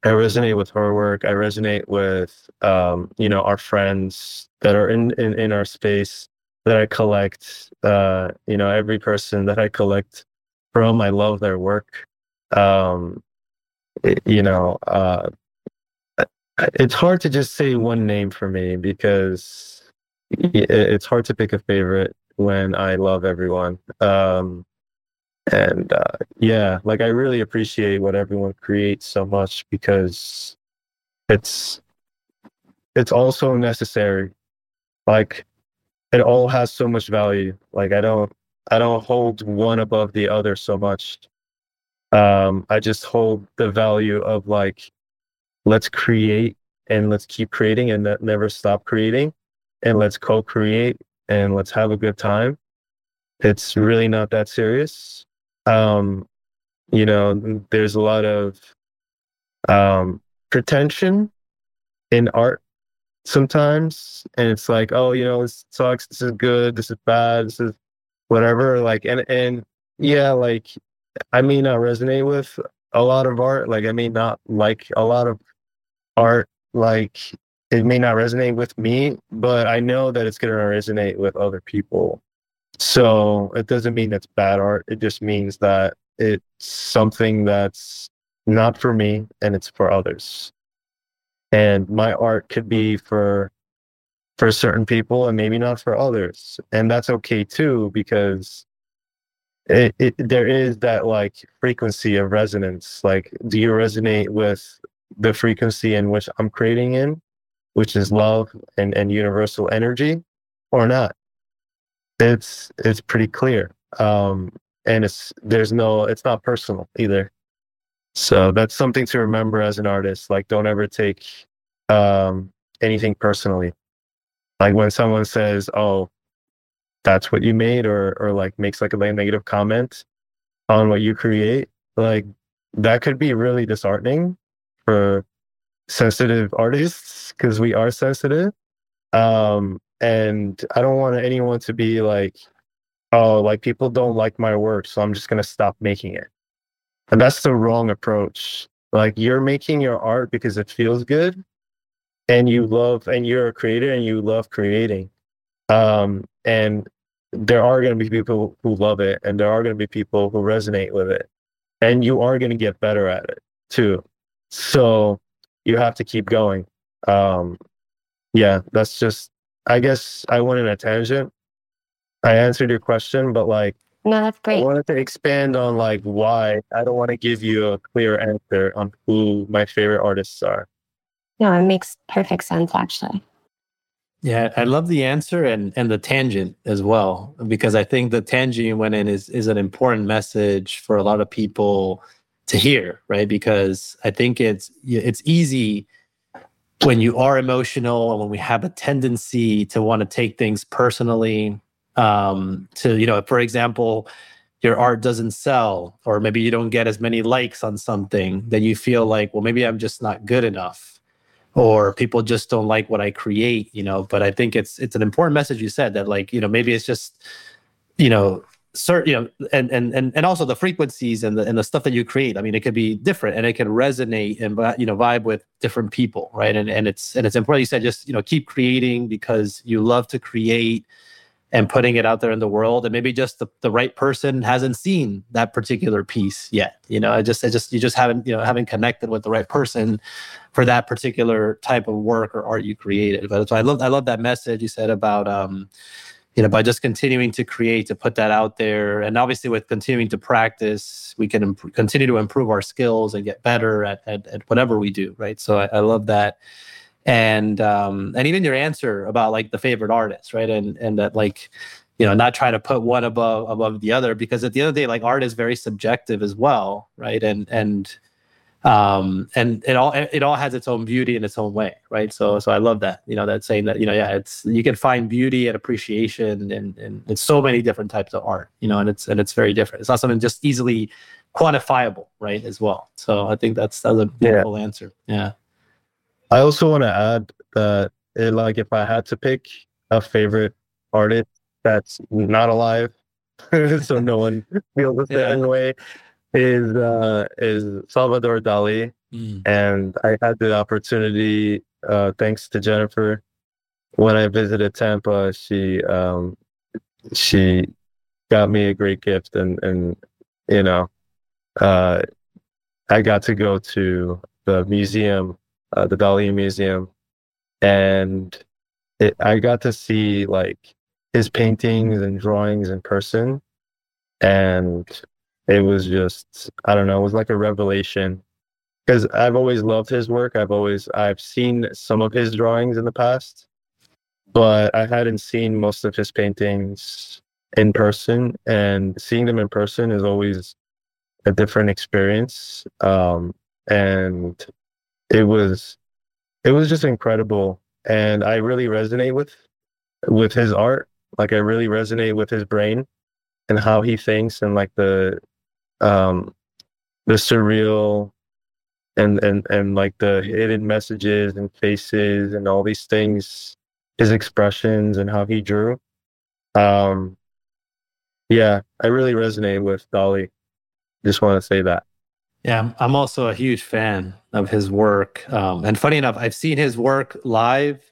I resonate with her work. I resonate with, um, you know, our friends that are in, in, in our space that I collect. Uh, you know, every person that I collect from, I love their work. Um, it, you know, uh, it's hard to just say one name for me because it's hard to pick a favorite when I love everyone. Um, and uh, yeah, like I really appreciate what everyone creates so much because it's it's also necessary. Like it all has so much value. Like I don't I don't hold one above the other so much. Um, I just hold the value of like let's create and let's keep creating and never stop creating and let's co-create and let's have a good time it's really not that serious um you know, there's a lot of um, pretension in art sometimes. And it's like, oh, you know, this sucks. This is good. This is bad. This is whatever. Like, and, and yeah, like I may not resonate with a lot of art. Like, I may not like a lot of art. Like, it may not resonate with me, but I know that it's going to resonate with other people. So it doesn't mean it's bad art. It just means that it's something that's not for me and it's for others. And my art could be for for certain people and maybe not for others. And that's okay too because it, it there is that like frequency of resonance. Like do you resonate with the frequency in which I'm creating in, which is love and, and universal energy or not? It's it's pretty clear. Um and it's there's no it's not personal either. So that's something to remember as an artist like don't ever take um anything personally. Like when someone says oh that's what you made or or like makes like a negative comment on what you create like that could be really disheartening for sensitive artists because we are sensitive. Um and i don't want anyone to be like oh, like people don't like my work, so I'm just to stop making it. And that's the wrong approach. Like you're making your art because it feels good and you love, and you're a creator and you love creating. Um, and there are going to be people who love it and there are going to be people who resonate with it. And you are going to get better at it too. So you have to keep going. Um, yeah, that's just, I guess I went in a tangent, I answered your question, but like, no, that's great. I wanted to expand on like why. I don't want to give you a clear answer on who my favorite artists are. No, it makes perfect sense actually. Yeah, I love the answer and and the tangent as well because I think the tangent you went in is is an important message for a lot of people to hear, right? Because I think it's it's easy when you are emotional and when we have a tendency to want to take things personally um, to you know for example your art doesn't sell or maybe you don't get as many likes on something then you feel like well maybe i'm just not good enough or people just don't like what i create you know? But i think it's it's an important message you said that like you know maybe it's just you know certain you know and and and and also the frequencies and the and the stuff that you create. I mean it could be different and it can resonate and you know vibe with different people right? And and it's and it's important you said just you know keep creating because you love to create and putting it out there in the world. And maybe just the, the right person hasn't seen that particular piece yet you know? I just i just you just haven't you know haven't connected with the right person for that particular type of work or art you created. But so i love i love that message you said about um you know by just continuing to create to put that out there. And obviously with continuing to practice we can imp- continue to improve our skills and get better at, at, at whatever we do right? So I, I love that. And um and even your answer about like the favorite artist right? And and that like you know not trying to put one above above the other because at the end of the day like art is very subjective as well right? And and um and it all it all has its own beauty in its own way right? So so i love that you know that saying that you know yeah it's you can find beauty and appreciation in, in in so many different types of art you know and it's and it's very different. It's not something just easily quantifiable right as well. So i think that's that's a beautiful yeah. answer. Yeah. I also want to add that, it, like, if I had to pick a favorite artist that's not alive, so no one feels the yeah. same way, is uh, is Salvador Dali, mm. and I had the opportunity, uh, thanks to Jenifer, when I visited Tampa, she um, she got me a great gift, and and you know, uh, I got to go to the museum uh, the Dali Museum, and it, I got to see like his paintings and drawings in person, and it was just I don't know, it was like a revelation because I've always loved his work. I've always I've seen some of his drawings in the past, but I hadn't seen most of his paintings in person, and seeing them in person is always a different experience. Um, and it was it was just incredible and i really resonate with with his art like i really resonate with his brain and how he thinks and like the um the surreal and and and like the hidden messages and faces and all these things his expressions and how he drew. Um yeah i really resonate with Dali. Just want to say that. Yeah i'm also a huge fan of his work. Um and funny enough i've seen his work live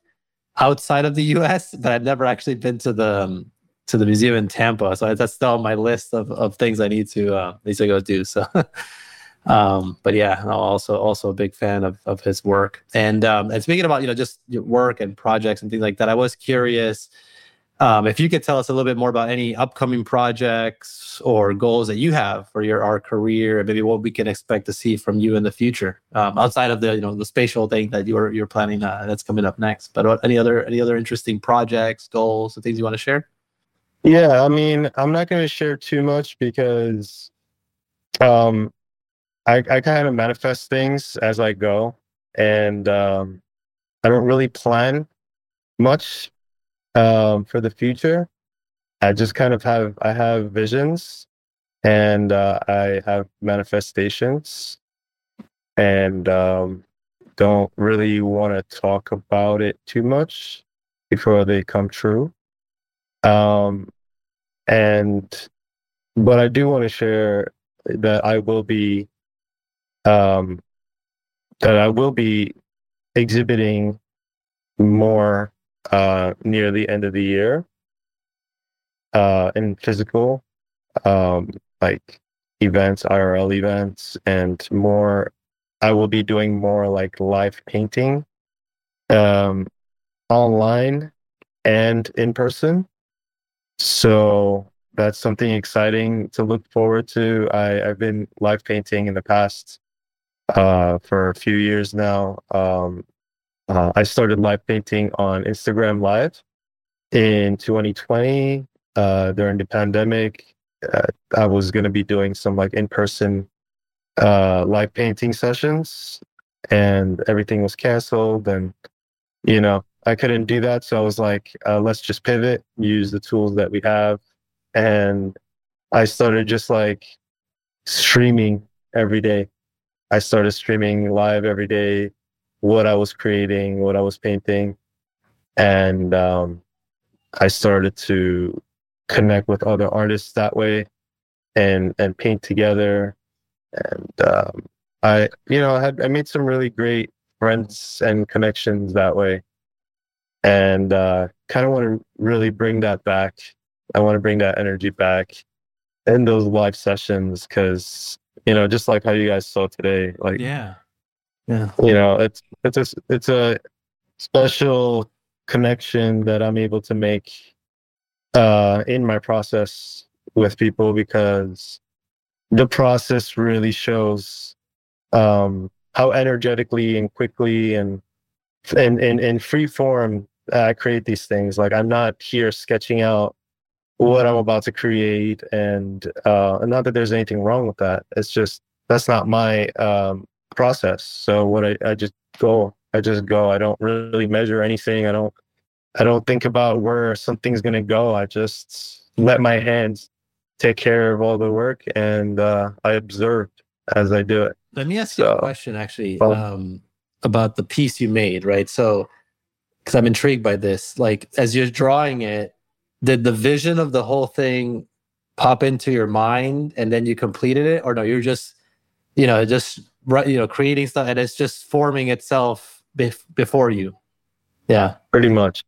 outside of the us but i've never actually been to the um, to the museum in tampa so that's still on my list of, of things i need to uh need to go do so Um, but yeah, I'm also also a big fan of of his work. And um, and speaking about you know just your work and projects and things like that, I was curious um, if you could tell us a little bit more about any upcoming projects or goals that you have for your art career, and maybe what we can expect to see from you in the future, um, outside of the you know the spatial thing that you're you're planning uh, that's coming up next. But any other any other interesting projects, goals, and things you want to share? Yeah, I mean, I'm not going to share too much because um, I, I kind of manifest things as I go, and um, I don't really plan much um, for the future. I just kind of have I have visions, and uh, I have manifestations, and um, don't really want to talk about it too much before they come true. Um, and but I do want to share that I will be um, that I will be exhibiting more uh, near the end of the year uh, in physical, um, like events, IRL events, and more. I will be doing more like live painting um, online and in person. So that's something exciting to look forward to. I, I've been live painting in the past uh, for a few years now. Um, uh, I started live painting on Instagram Live in 2020 uh, during the pandemic. Uh, I was going to be doing some like in person uh, live painting sessions, and everything was canceled. And, you know, I couldn't do that. So I was like, uh, let's just pivot, use the tools that we have. And I started just like streaming every day I started streaming live every day what I was creating, what I was painting, and um, I started to connect with other artists that way and and paint together. And um, I, you know, I had I made some really great friends and connections that way, and uh, kind of want to really bring that back. I want to bring that energy back in those live sessions because you know, just like how you guys saw today. Like, yeah, yeah, you know, it's it's a it's a special connection that I'm able to make uh, in my process with people because the process really shows um, how energetically and quickly and and in, in free form I create these things. Like I'm not here sketching out what I'm about to create, and uh, not that there's anything wrong with that. It's just that's not my um, process. So what I, I just go, I just go. I don't really measure anything. I don't, I don't think about where something's gonna go. I just let my hands take care of all the work, and uh, I observe as I do it. Let me ask you so, a question, actually, well, um, about the piece you made, right? So, because I'm intrigued by this, like as you're drawing it, did the vision of the whole thing pop into your mind and then you completed it? Or no you're just you know just you know creating stuff and it's just forming itself bef- before you? Yeah. Pretty much.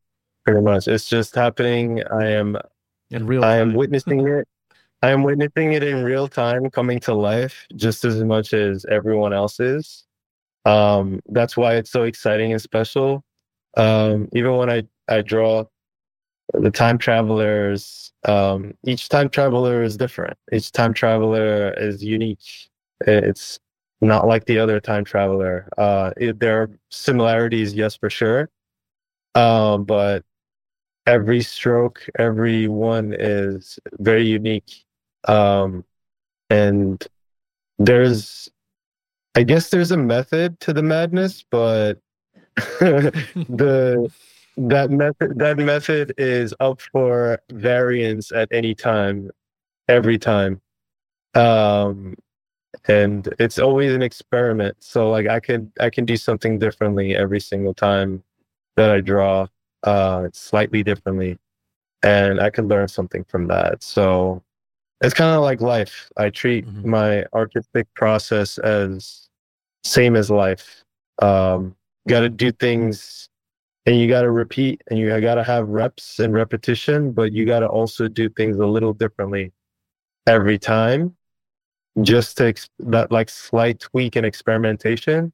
Pretty much. It's just happening. I am in real i am witnessing it. I am witnessing it in real time coming to life just as much as everyone else is um that's why it's so exciting and special. Um even when i i draw the time travelers um, each time traveler is different. Each time traveler is unique. It's not like the other time traveler. Uh, it, there are similarities yes for sure. Um, but every stroke every one is very unique. Um, and there's i guess there's a method to the madness but the that method that method is up for variance at any time every time. Um and it's always an experiment. So like i can i can do something differently every single time that i draw uh slightly differently. And i can learn something from that. So it's kind of like life. I treat mm-hmm. my artistic process as same as life. Um got to do things and you got to repeat and you got to have reps and repetition but you got to also do things a little differently every time. Just to that like slight tweak and experimentation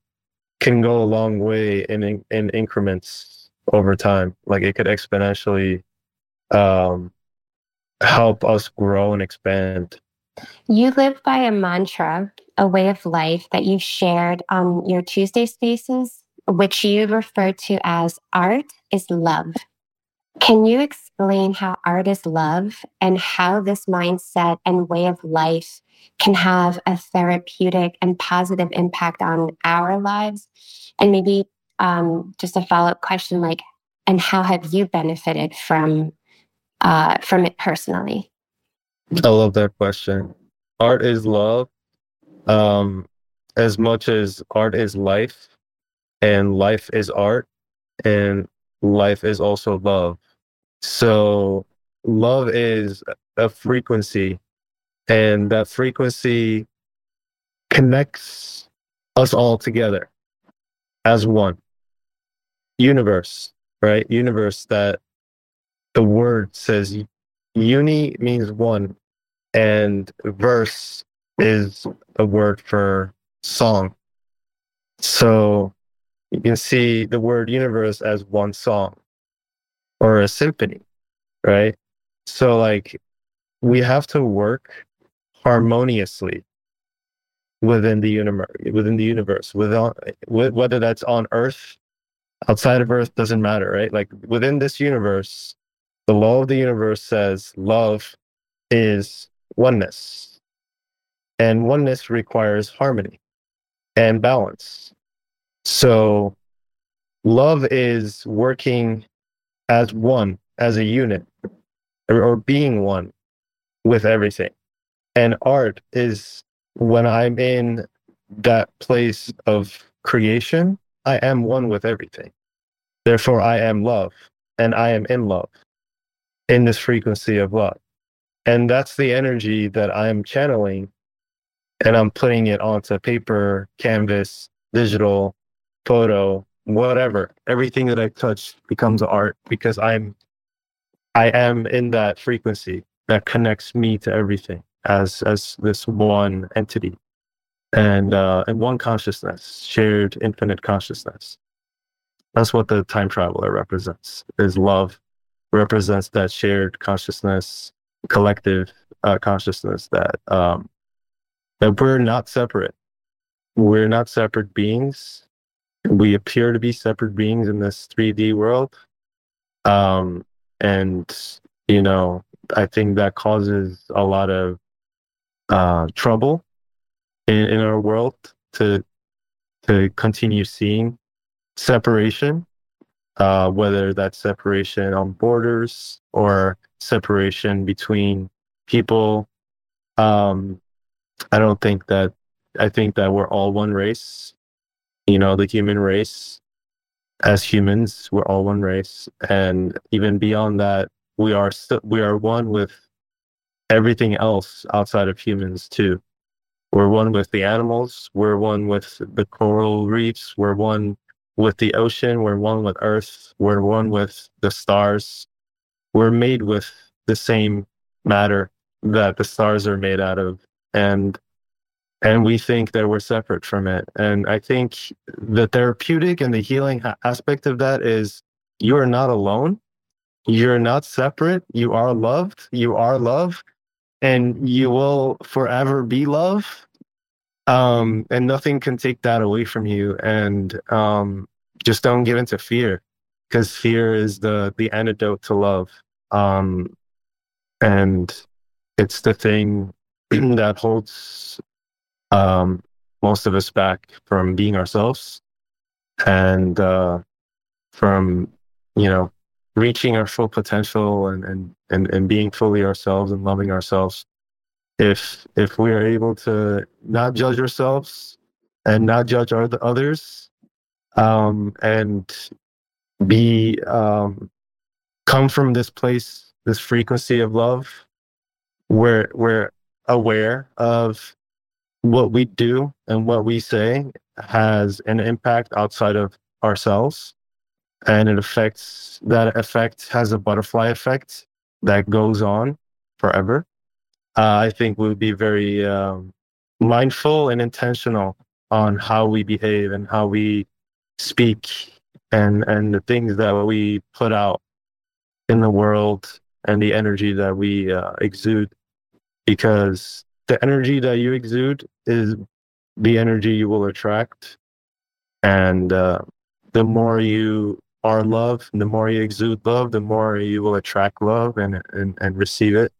can go a long way in, in, in increments over time. Like it could exponentially um help us grow and expand. You live by a mantra a way of life that you shared on your tuesday spaces which you refer to as art is love can you explain how art is love and how this mindset and way of life can have a therapeutic and positive impact on our lives? And maybe um, just a follow up question like, and how have you benefited from uh, from it personally? I love that question. Art is love. Um, as much as art is life, and life is art, and life is also love. So love is a frequency, and that frequency connects us all together as one universe, right? Universe that the word says uni means one, and verse is a word for song. So you can see the word universe as one song or a symphony, right? So like we have to work harmoniously within the universe, within the universe, within, whether that's on Earth, outside of Earth, doesn't matter, right? Like within this universe, the law of the universe says love is oneness, and oneness requires harmony and balance. So, love is working as one, as a unit, or, or being one with everything. And art is when I'm in that place of creation, I am one with everything. Therefore, I am love and I am in love in this frequency of love. And that's the energy that I'm channeling and I'm putting it onto paper, canvas, digital, photo, whatever. Everything that i touch becomes art because i'm i am in that frequency that connects me to everything as as this one entity. And uh and one consciousness shared infinite consciousness. That's what the time traveler represents is love represents that shared consciousness collective uh, consciousness that um that we're not separate we're not separate beings we appear to be separate beings in this 3D world. Um, and, you know, I think that causes a lot of uh, trouble in, in our world to to continue seeing separation, uh, whether that's separation on borders or separation between people. Um, I don't think that I think that we're all one race you know, the human race, as humans, we're all one race. And even beyond that, we are still, we are one with everything else outside of humans too. We're one with the animals. We're one with the coral reefs. We're one with the ocean. We're one with Earth. We're one with the stars. We're made with the same matter that the stars are made out of. And and we think that we're separate from it. And I think the therapeutic and the healing aspect of that is you are not alone. You're not separate. You are loved. You are love. And you will forever be love. Um, and nothing can take that away from you. And um, just don't give into fear because fear is the, the antidote to love. Um, and it's the thing that holds um, most of us back from being ourselves and uh, from you know reaching our full potential and, and and and being fully ourselves and loving ourselves. If if we are able to not judge ourselves and not judge our, others um, and be um, come from this place this frequency of love where we're aware of what we do and what we say has an impact outside of ourselves. And it affects that effect has a butterfly effect that goes on forever. Uh, i think we'll be very um, mindful and intentional on how we behave and how we speak and and the things that we put out in the world and the energy that we uh, exude because the energy that you exude is the energy you will attract. And uh, the more you are love the more you exude love the more you will attract love and and, and receive it.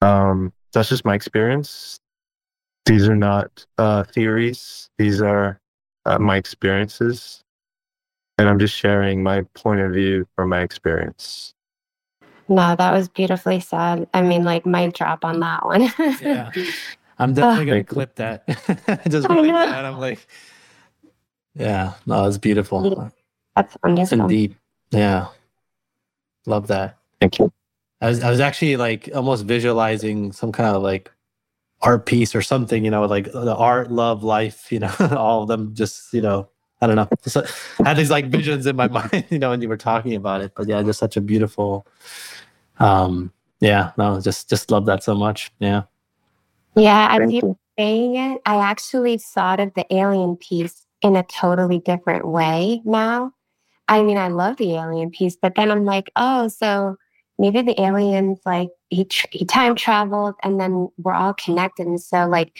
Um, that's just my experience. These are not uh, theories. These are uh, my experiences. And i'm just sharing my point of view from my experience no that was beautifully said. I mean like mic drop on that one. Yeah. I'm definitely gonna clip that. Just like that. I'm like yeah no it's beautiful. That's wonderful. and deep. Yeah. Love that. Thank you. I was, I was actually like almost visualizing some kind of like art piece or something, you know, like uh, the art, love, life, you know, all of them just, you know, I don't know. So I uh, had these like visions in my mind, you know, when you were talking about it. But yeah, just such a beautiful um yeah, no, just just love that so much. Yeah. Yeah, as you saying it, I actually thought of the alien piece in a totally different way now. I mean, I love the alien piece, but then I'm like, oh, so maybe the aliens like he, he time traveled and then we're all connected and so like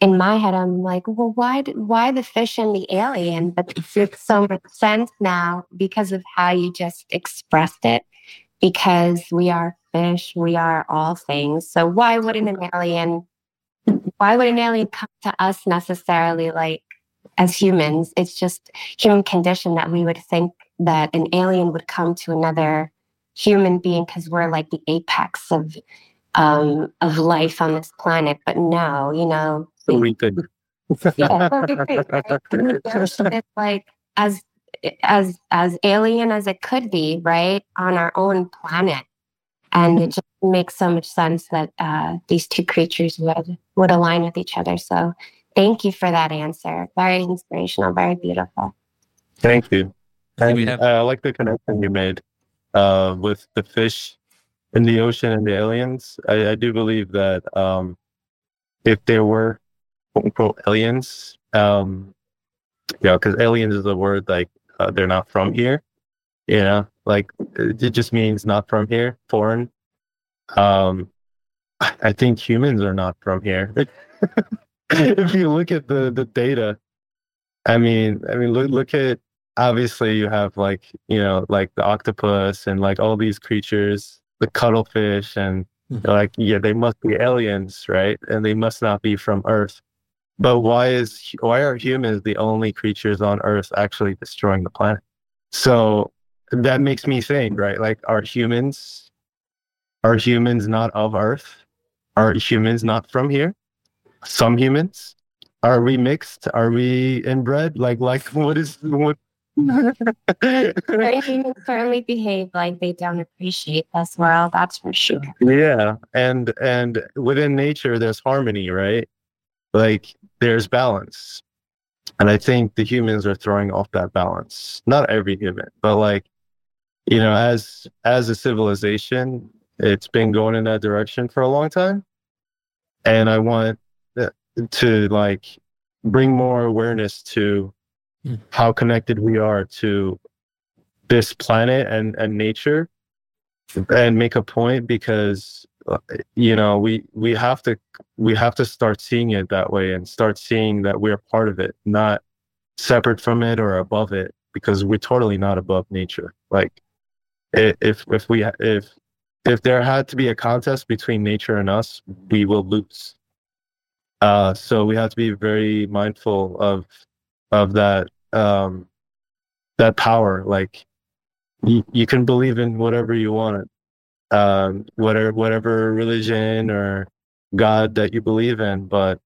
in my head i'm like well why did, why the fish and the alien but it makes so much sense now because of how you just expressed it because we are fish we are all things so why wouldn't an alien why would an alien come to us necessarily like as humans it's just human condition that we would think that an alien would come to another human being because we're like the apex of um, of life on this planet. But no, you know, So we could. yeah, it's like as as as alien as it could be, right, on our own planet, and it just makes so much sense that uh, these two creatures would would align with each other. So, thank you for that answer. Very inspirational, very beautiful. Thank you. And have- uh, I like the connection you made uh, with the fish in the ocean and the aliens. I, I do believe that um, if there were quote unquote aliens, um, yeah, because aliens is a word like uh, they're not from here. You know, like it just means not from here, foreign. Um, I think humans are not from here. if you look at the the data, I mean, I mean, look look at obviously you have like you know like the octopus and like all these creatures the cuttlefish and mm-hmm. like yeah they must be aliens right and they must not be from earth but why is why are humans the only creatures on earth actually destroying the planet? So that makes me think right? Like are humans are humans not of earth? Are humans not from here? Some humans? Are we mixed? Are we inbred? Like like what is what? Humans certainly behave like they don't appreciate this world. That's for sure. Yeah, and and within nature, there's harmony, right? Like there's balance, and I think the humans are throwing off that balance. Not every human, but like you know, as as a civilization, it's been going in that direction for a long time, and I want to like bring more awareness to how connected we are to this planet and, and nature and make a point because uh, you know we we have to we have to start seeing it that way and start seeing that we're part of it not separate from it or above it because we're totally not above nature like if if we if if there had to be a contest between nature and us we will lose uh so we have to be very mindful of of that um, that power. Like you, you can believe in whatever you want, um, whatever whatever religion or God that you believe in, but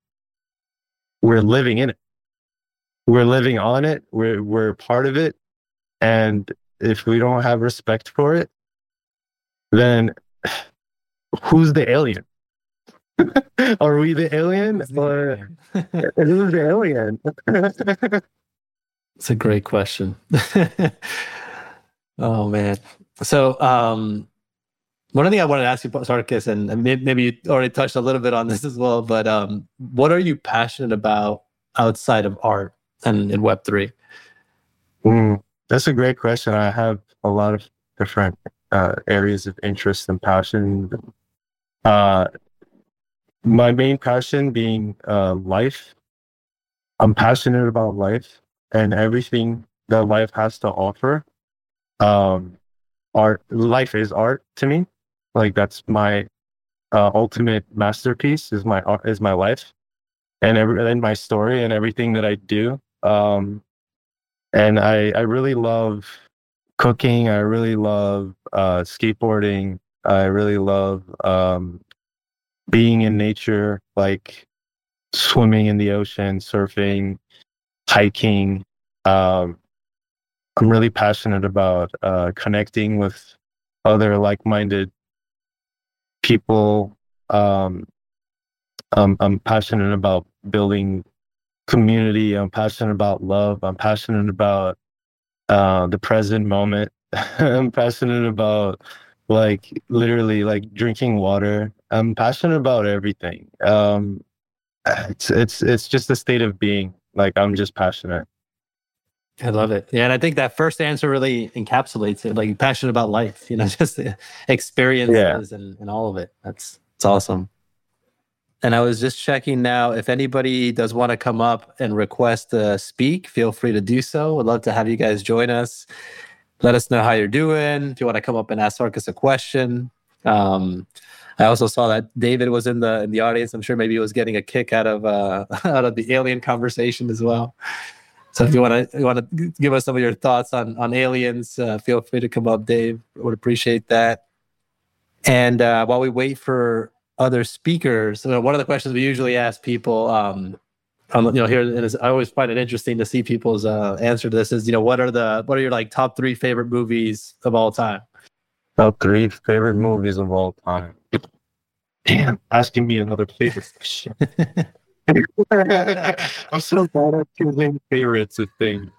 we're living in it. We're living on it. We're we're part of it. And if we don't have respect for it, then who's the alien? Are we the alien or who's the alien? It's a great question. oh man. So um one thing I wanted to ask you, Sarkis, and maybe you already touched a little bit on this as well, but um, what are you passionate about outside of art and in Web three? Mm, that's a great question. I have a lot of different uh, areas of interest and passion. Uh, my main passion being uh, life. I'm passionate about life and everything that life has to offer. Um, art, life is art to me. Like that's my uh, ultimate masterpiece is my is my life, and every and my story and everything that I do. Um, and I I really love cooking. I really love uh, skateboarding. I really love um, being in nature, like swimming in the ocean, surfing, hiking. Um, I'm really passionate about uh, connecting with other like-minded people. Um, um, I'm passionate about building community. I'm passionate about love. I'm passionate about uh, the present moment. I'm passionate about like literally like drinking water. I'm passionate about everything. Um, it's it's it's just a state of being. Like I'm just passionate. I love it. Yeah, and I think that first answer really encapsulates it. Like passionate about life, you know, just the experiences yeah. and, and all of it. That's it's awesome. And I was just checking now if anybody does want to come up and request to speak, feel free to do so. I'd love to have you guys join us. Let us know how you're doing. If you want to come up and ask Sarkis a question. Um, I also saw that David was in the in the audience. I'm sure maybe he was getting a kick out of uh, out of the alien conversation as well. So if you want to you want to give us some of your thoughts on on aliens, uh, feel free to come up, Dave. Would appreciate that. And uh, while we wait for other speakers, one of the questions we usually ask people, um, on, you know, here and I always find it interesting to see people's uh, answer to this is, you know, what are the what are your like top three favorite movies of all time? Top three favorite movies of all time. Damn, asking me another favorite question. I'm so bad at choosing favorites of things.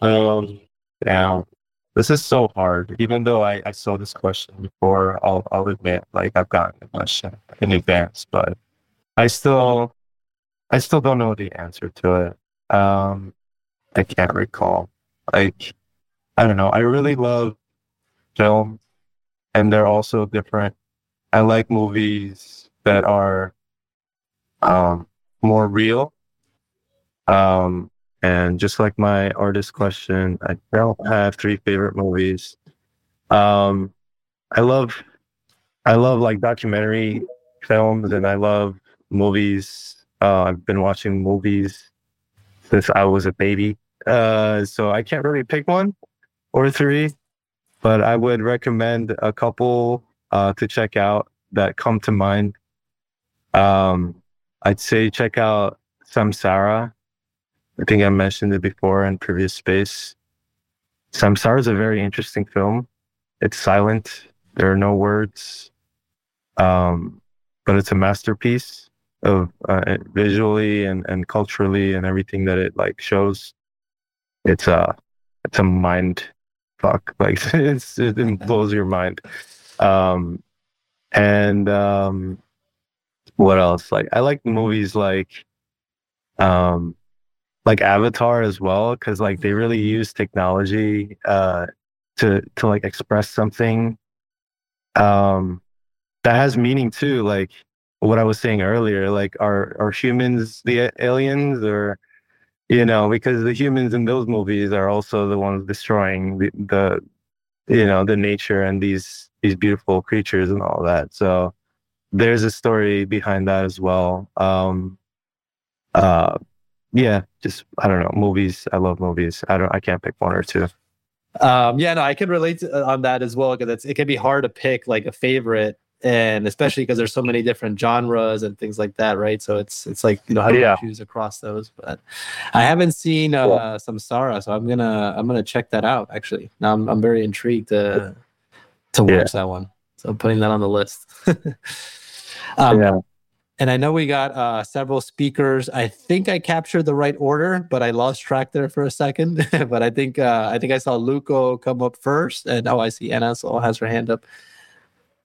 Um, now this is so hard. Even though I, I saw this question before, I'll I'll admit, like I've gotten the question in advance, but I still I still don't know the answer to it. Um, I can't recall. Like I don't know. I really love film, and they're also different. I like movies that are um more real. Um, and just like my artist question, I don't have three favorite movies. Um, I love, I love like documentary films, and I love movies. Uh, I've been watching movies since I was a baby, uh, so I can't really pick one or three, but I would recommend a couple uh, to check out that come to mind. Um, I'd say check out Samsara. I think I mentioned it before in previous space. Samsara is a very interesting film. It's silent. There are no words. Um, but it's a masterpiece of uh, visually and, and culturally and everything that it like shows. It's a it's a mind fuck. Like it blows your mind. Um, and um, what else? Like I like movies like um like Avatar as well because like they really use technology uh to to like express something um that has meaning too like what I was saying earlier like are are humans the aliens or you know because the humans in those movies are also the ones destroying the, the you know the nature and these these beautiful creatures and all that so there's a story behind that as well. Um, uh, yeah, just I don't know movies. I love movies. I don't. I can't pick one or two. Um, yeah, no, I can relate to, uh, on that as well because it can be hard to pick like a favorite and especially because there's so many different genres and things like that, right? So it's it's like you know how do yeah. you choose across those? But I haven't seen uh, yeah. Samsara, so I'm gonna I'm gonna check that out. Actually, now I'm I'm very intrigued to to watch yeah. that one. So I'm putting that on the list. um, yeah. And I know we got uh, several speakers. I think I captured the right order, but I lost track there for a second. but I think uh, I think I saw Luco come up first, and oh, I see Anna so has her hand up.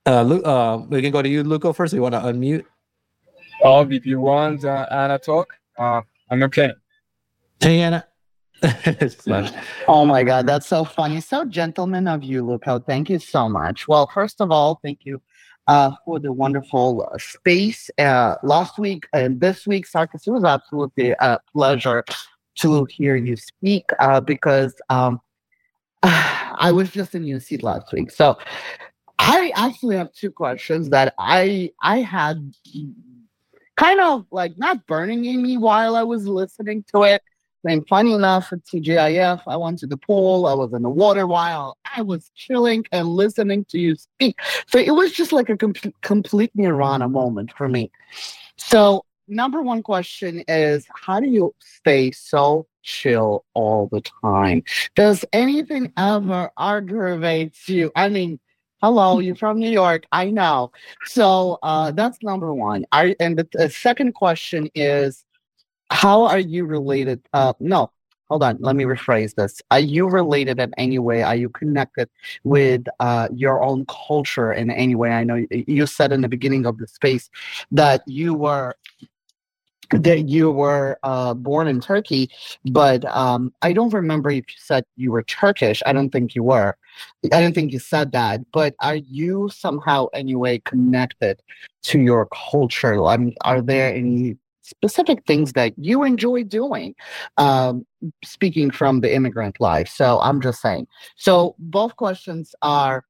Uh, Lu- uh, we can go to you, Luco, first. You want to unmute? Oh, if you want uh, Anna talk, uh, I'm okay. Hey, Anna. oh my God, that's so funny. So gentleman of you, Luco. Thank you so much. Well, first of all, thank you uh, for the wonderful uh, space. Uh, last week and this week, Sarkis, it was absolutely a pleasure to hear you speak uh, because um, I was just in seat last week. So I actually have two questions that I I had kind of like not burning in me while I was listening to it. And funny enough, at TGIF, I went to the pool. I was in the water while I was chilling and listening to you speak. So it was just like a com- complete nirvana moment for me. So, number one question is how do you stay so chill all the time? Does anything ever aggravate you? I mean, hello, you're from New York. I know. So uh, that's number one. I, and the, the second question is how are you related? Uh, no, hold on. Let me rephrase this. Are you related in any way? Are you connected with uh, your own culture in any way? I know you said in the beginning of the space that you were that you were uh, born in Turkey, but um, I don't remember if you said you were Turkish. I don't think you were. I don't think you said that. But are you somehow anyway connected to your culture? I mean, are there any specific things that you enjoy doing, um, speaking from the immigrant life. So I'm just saying. So both questions are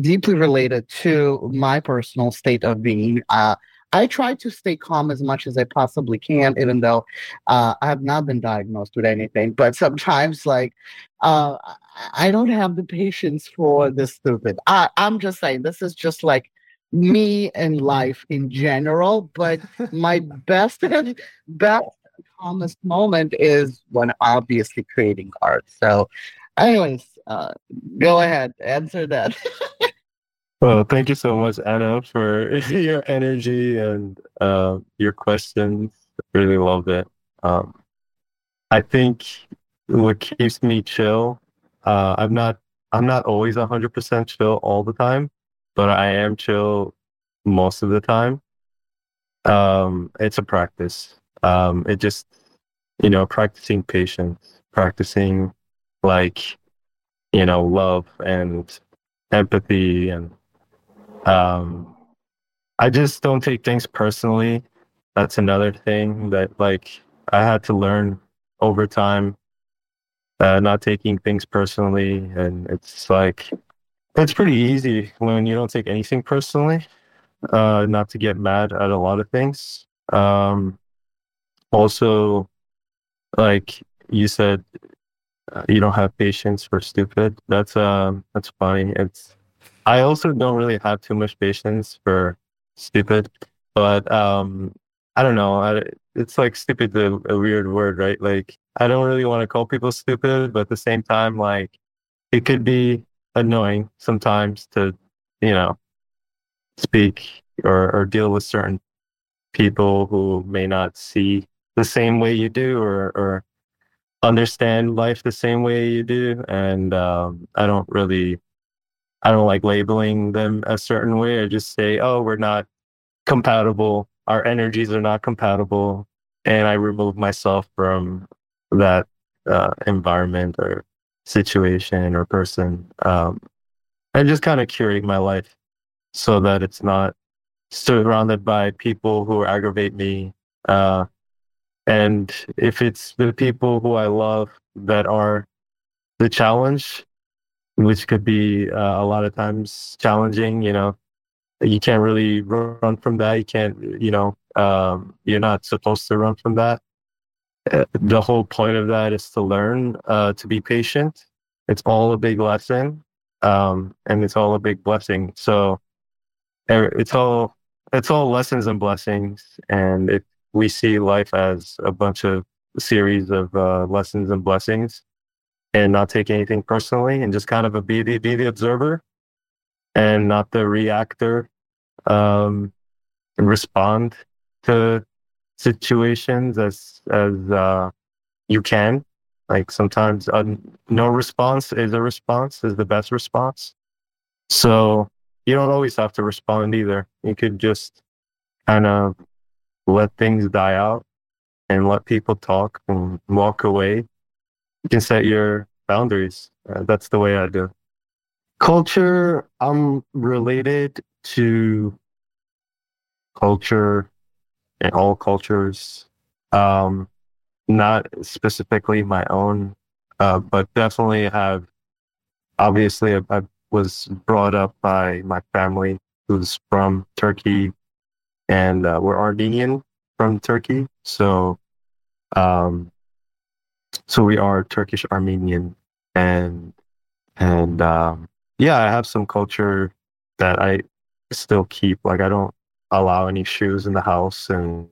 deeply related to my personal state of being. Uh, I try to stay calm as much as I possibly can, even though uh, I have not been diagnosed with anything. But sometimes, like, uh, I don't have the patience for this stupid. I, I'm just saying, this is just like me and life in general. But my best best calmest moment is when obviously creating art. So, anyways, uh, go ahead, answer that. well, thank you so much, Anna, for your energy and uh, your questions. Really love it. Um, I think what keeps me chill. Uh, I'm not. I'm not always 100% chill all the time but I am chill most of the time. Um, it's a practice. Um, it just, you know, practicing patience, practicing like, you know, love and empathy and um I just don't take things personally. That's another thing that like I had to learn over time. Uh, not taking things personally and it's like it's pretty easy when you don't take anything personally, uh, not to get mad at a lot of things. Um, also, like you said, uh, you don't have patience for stupid. That's um, that's funny. It's I also don't really have too much patience for stupid, but um, I don't know. I, it's like stupid, a, a weird word, right? Like I don't really want to call people stupid, but at the same time, like it could be annoying sometimes to, you know, speak or, or deal with certain people who may not see the same way you do or, or understand life the same way you do. And um, I don't really, I don't like labeling them a certain way. I just say, oh, we're not compatible. Our energies are not compatible. And I remove myself from that uh, environment or situation or person. Um, and just kind of curating my life so that it's not surrounded by people who aggravate me. Uh, and if it's the people who I love that are the challenge, which could be uh, a lot of times challenging, you know, you can't really run from that. You can't, you know, um, you're not supposed to run from that the whole point of that is to learn uh, to be patient. It's all a big lesson, um, and it's all a big blessing. So, it's all it's all lessons and blessings, and if we see life as a bunch of series of uh, lessons and blessings, and not take anything personally, and just kind of a be the be the observer, and not the reactor, um, and respond to situations as as uh, you can. Like sometimes uh, no response is a response is the best response. So you don't always have to respond either. You could just kind of let things die out and let people talk and walk away. You can set your boundaries. Uh, that's the way I do. Culture, I'm related to culture and all cultures. Um, not specifically my own, uh, but definitely have. Obviously, I, I was brought up by my family who's from Turkey, and uh, we're Armenian from Turkey. So, um, so we are Turkish Armenian, and and um, yeah, I have some culture that I still keep. Like I don't allow any shoes in the house, and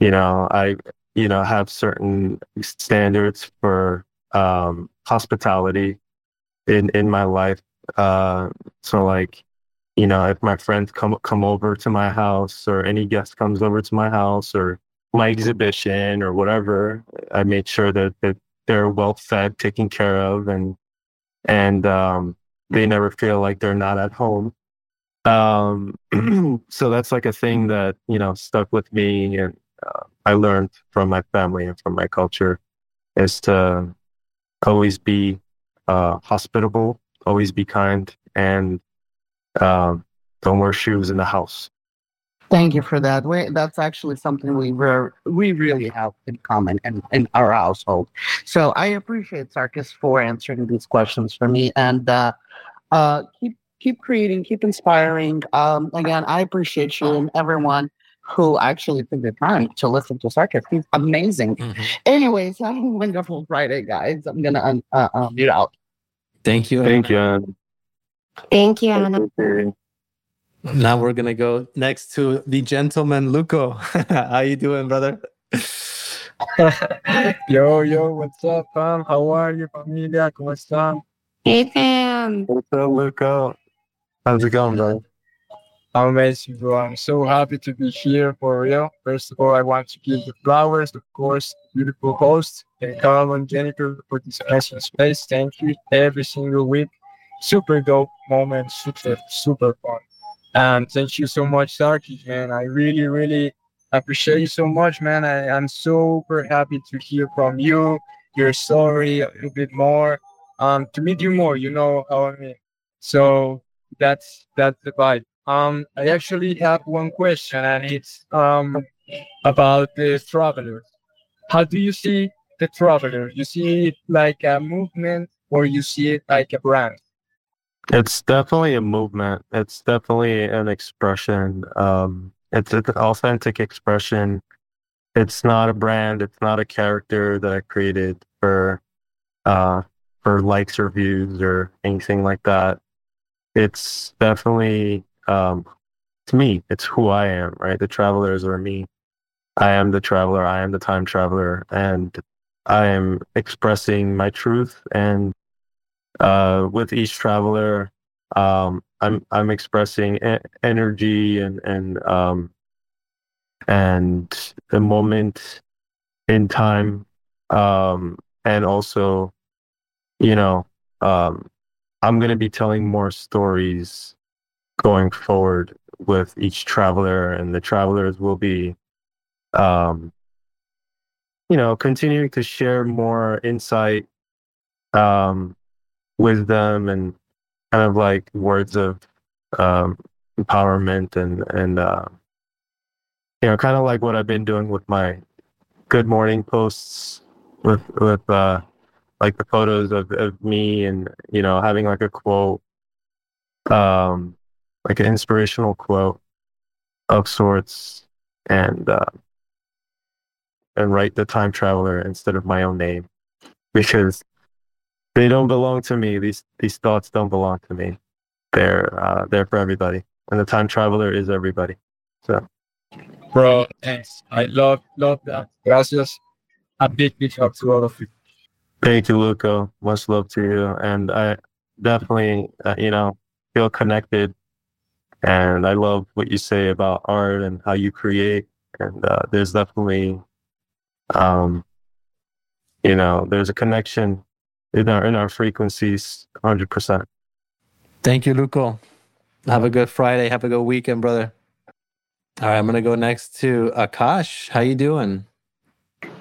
you know, I you know have certain standards for um, hospitality in in my life uh, so like, you know, if my friends come come over to my house or any guest comes over to my house or my exhibition or whatever, I made sure that, that they're well fed, taken care of, and and um, they never feel like they're not at home. Um, so that's like a thing that you know stuck with me, and uh, I learned from my family and from my culture is to always be uh, hospitable always be kind, and um, don't wear shoes in the house. Thank you for that. We, that's actually something we re- we really have in common in, in our household. So I appreciate Sarkis for answering these questions for me, and uh, uh, keep keep creating, keep inspiring. Um, again, I appreciate you and everyone who actually took the time to listen to Sarkis. He's amazing. Mm-hmm. Anyways, have a wonderful Friday, guys. I'm gonna un- uh, uh, mute out. Thank you. Thank you, Anna. Thank you, Anna. Now we're gonna go next to the gentleman Luco. How you doing, brother? yo, yo, what's up, fam? How are you, familia? ¿Cómo están? Hey, fam. What's up, Luco? How's it going, brother? Amazing, bro. I'm so happy to be here for real. First of all, I want to give the flowers, of course, beautiful host, Jancarlo and Jenifer for this amazing space. Thank you every single week. Super dope moment, super, super fun. And thank you so much, Sarky, man. I really, really appreciate you so much, man. I, I, am super happy to hear from you, your story a little bit more, um, to meet you more, you know how I mean. So that's that's the vibe. Um, I actually have one question, and it's um about the travelers. How do you see the traveler? You see it like a movement, or you see it like a brand? It's definitely a movement. It's definitely an expression. Um, it's an authentic expression. It's not a brand. It's not a character that I created for uh, for likes or views or anything like that. It's definitely um, it's me. It's who I am, right? The travelers are me. I am the traveler. I am the time traveler, and I am expressing my truth. And uh, with each traveler, um, I'm I'm expressing e- energy and and um, and the moment in time, um, and also, you know, um, I'm gonna be telling more stories going forward with each traveler, and the travelers will be, um, you know, continuing to share more insight, um, wisdom, and kind of like words of um, empowerment, and and uh, you know, kind of like what I've been doing with my good morning posts with with uh, like the photos of, of me and you know having like a quote um like an inspirational quote of sorts and uh, and write the time traveler instead of my own name because they don't belong to me these these thoughts don't belong to me they're uh, they're for everybody and the time traveler is everybody. So, bro, thanks. I love love that. Gracias. A big big up to all of you. Thank you, Luco. Much love to you, and I definitely, uh, you know, feel connected. And I love what you say about art and how you create. And uh, there's definitely, um, you know, there's a connection in our in our frequencies, hundred percent. Thank you, Luco. Have a good Friday. Have a good weekend, brother. All right, I'm gonna go next to Akash. How you doing?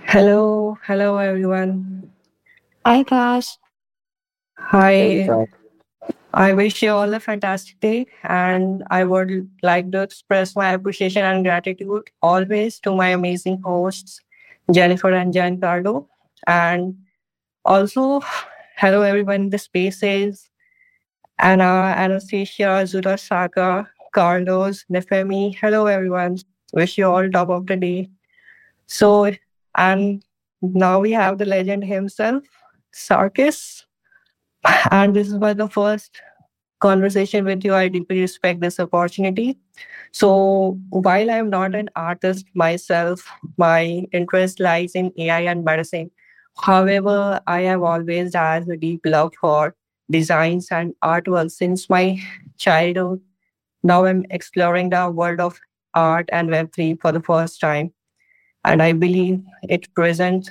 Hello, hello everyone. Hi, Akash. Hi. I wish you all a fantastic day, and I would like to express my appreciation and gratitude always to my amazing hosts, Jenifer and Jancarlo, and also hello everyone in the spaces, Anna, Anastasia, Zura Saga, Carlos, Nefemi. Hello, everyone. Wish you all top of the day. So, and now we have the legend himself, Sarkis. And this is my the first conversation with you. I deeply respect this opportunity. So, while I'm not an artist myself, my interest lies in AI and medicine. However, I have always had a deep love for designs and artwork since my childhood. Now I'm exploring the world of art and Web3 for the first time. And I believe it presents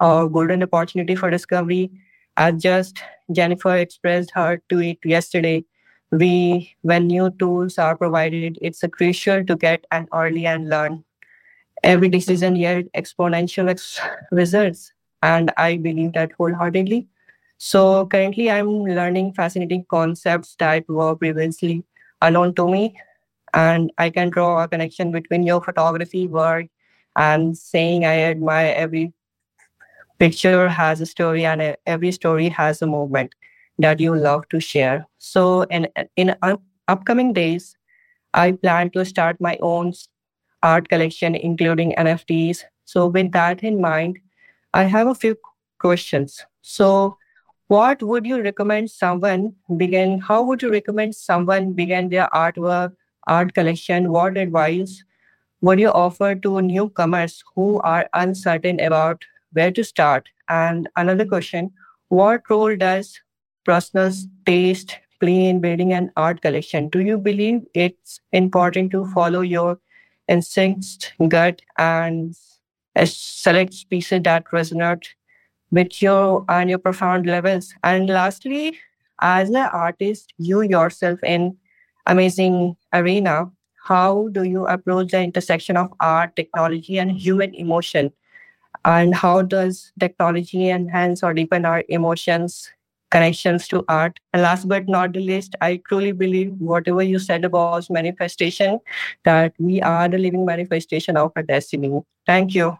a golden opportunity for discovery. As just Jenifer expressed her tweet yesterday, we when new tools are provided, it's crucial to get an early and learn. Every decision yield exponential ex- results, and I believe that wholeheartedly. So currently, I'm learning fascinating concepts that were previously unknown to me, and I can draw a connection between your photography work and saying I admire every picture has a story and every story has a moment that you love to share. So in in upcoming days, I plan to start my own art collection, including NFTs. So with that in mind, I have a few questions. So what would you recommend someone begin how would you recommend someone begin their artwork art collection what advice would you offer to newcomers who are uncertain about where to start and another question what role does personal taste play in building an art collection do you believe it's important to follow your instincts gut and select pieces that resonate with your and your profound levels. And lastly, as an artist, you yourself in amazing arena, how do you approach the intersection of art, technology, and human emotion? And how does technology enhance or deepen our emotions, connections to art? And last but not the least, I truly believe whatever you said about manifestation, that we are the living manifestation of our destiny. Thank you.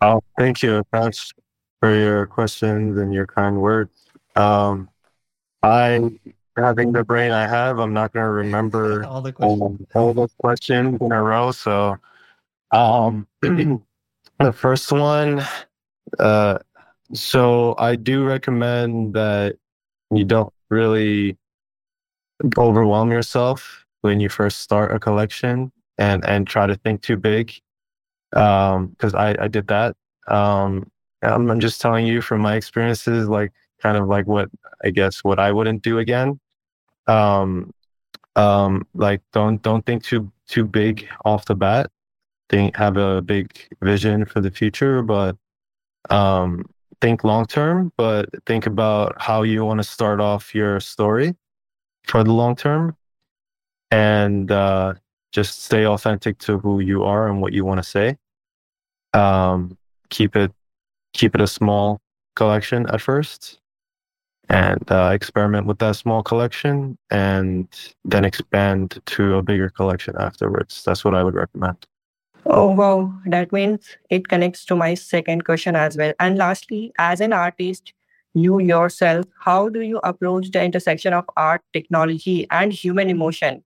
Oh, thank you. That's for your questions and your kind words. Um, I, having the brain I have, I'm not going to remember all the questions. Um, all those questions in a row. So, um, the first one, uh, so I do recommend that you don't really overwhelm yourself when you first start a collection and and try to think too big um because i i did that um um, I'm just telling you from my experiences, like kind of like what I guess what I wouldn't do again. Um, um, like don't don't think too too big off the bat. Think have a big vision for the future, but um, think long term. But think about how you want to start off your story for the long term, and uh, just stay authentic to who you are and what you want to say. Um, keep it keep it a small collection at first and uh, experiment with that small collection and then expand to a bigger collection afterwards. That's what I would recommend. Oh, wow. That means it connects to my second question as well. And lastly, as an artist, you yourself, how do you approach the intersection of art, technology, and human emotion?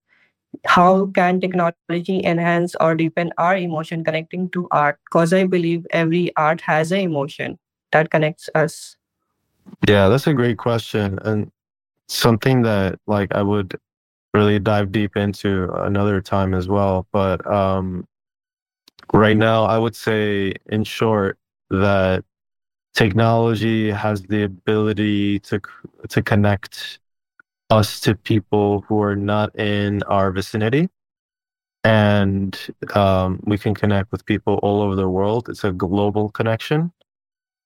how can technology enhance or deepen our emotion connecting to art because i believe every art has an emotion that connects us yeah that's a great question and something that like i would really dive deep into another time as well. But um, right now, I would say, in short, that technology has the ability to to connect us to people who are not in our vicinity. And um, we can connect with people all over the world. It's a global connection.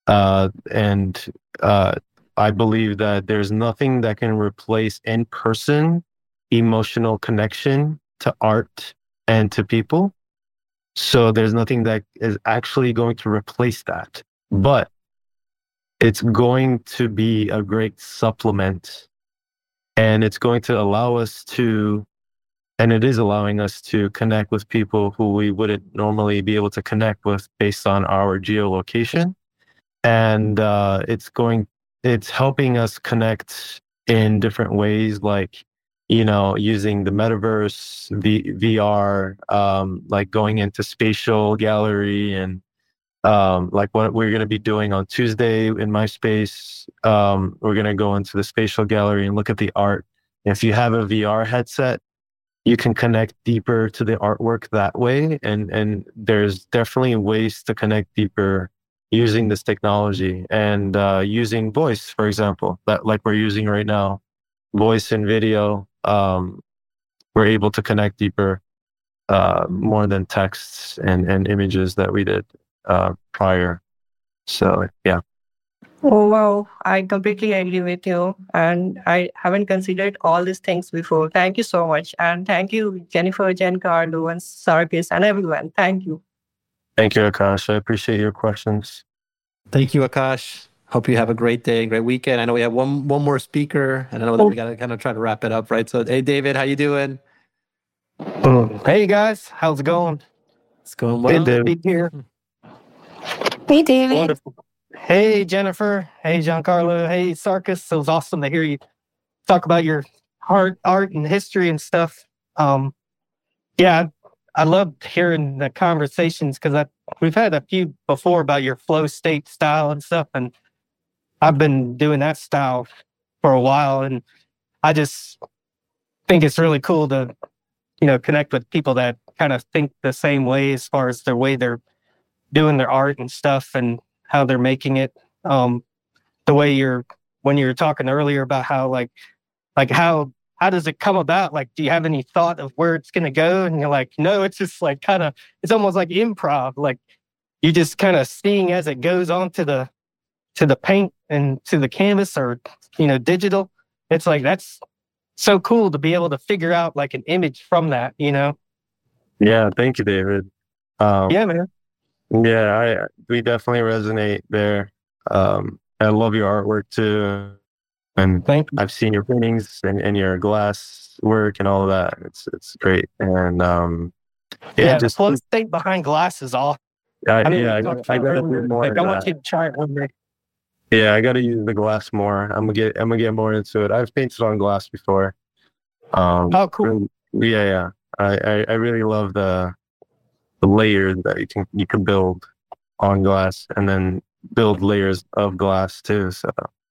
Uh, and uh, i believe that there's nothing that can replace in-person emotional connection to art and to people so there's nothing that is actually going to replace that. But it's going to be a great supplement and it's going to allow us to and it is allowing us to connect with people who we wouldn't normally be able to connect with based on our geolocation. And uh, it's going it's helping us connect in different ways like you know using the metaverse v- vr um, like going into spatial gallery and um, like what we're going to be doing on Tuesday in my space. Um, we're going to go into the spatial gallery and look at the art. If you have a VR headset, you can connect deeper to the artwork that way. And, and there's definitely ways to connect deeper using this technology and uh, using voice, for example, that like we're using right now, voice and video. Um, we're able to connect deeper uh, more than texts and, and images that we did uh, prior. So yeah. Oh wow, I completely agree with you. And I haven't considered all these things before. Thank you so much. And thank you, Jenifer, Jancarlo, and Sarkis, and everyone. Thank you. Thank you, Akash. I appreciate your questions. Thank you, Akash. Hope you have a great day, and great weekend. I know we have one one more speaker, and I know that we gotta kind of try to wrap it up, right? So, hey, David, how you doing? Hey guys, how's it going? It's going well. Good to be here. Hey, David. Wonderful. Hey, Jenifer. Hey, Jancarlo. Hey, Sarkis. It was awesome to hear you talk about your art, art and history and stuff. Um, yeah, I, I loved hearing the conversations because we've had a few before about your flow state style and stuff, and I've been doing that style for a while, and I just think it's really cool to, you know, connect with people that kind of think the same way as far as the way they're doing their art and stuff and how they're making it. Um, the way you're when you were talking earlier about how like like how how does it come about? Like, do you have any thought of where it's gonna go? And you're like, no, it's just like kind of it's almost like improv. Like you're just kind of seeing as it goes on to the to the paint and to the canvas or you know digital. It's like that's so cool to be able to figure out like an image from that. You know. Yeah. Thank you, David. Um, yeah, man. Yeah, I we definitely resonate there. Um, I love your artwork too, and Thank you. I've seen your paintings and, and your glass work and all of that. It's it's great, and um, yeah, yeah just the state behind glass is all. I, I mean, yeah, I, I gotta do more. Like, I want you to try it one day. Yeah, I got to use the glass more. I'm gonna get I'm gonna get more into it. I've painted on glass before. Um, oh, cool. Yeah, yeah. I, I, I really love the the layers that you can you can build on glass and then build layers of glass too. So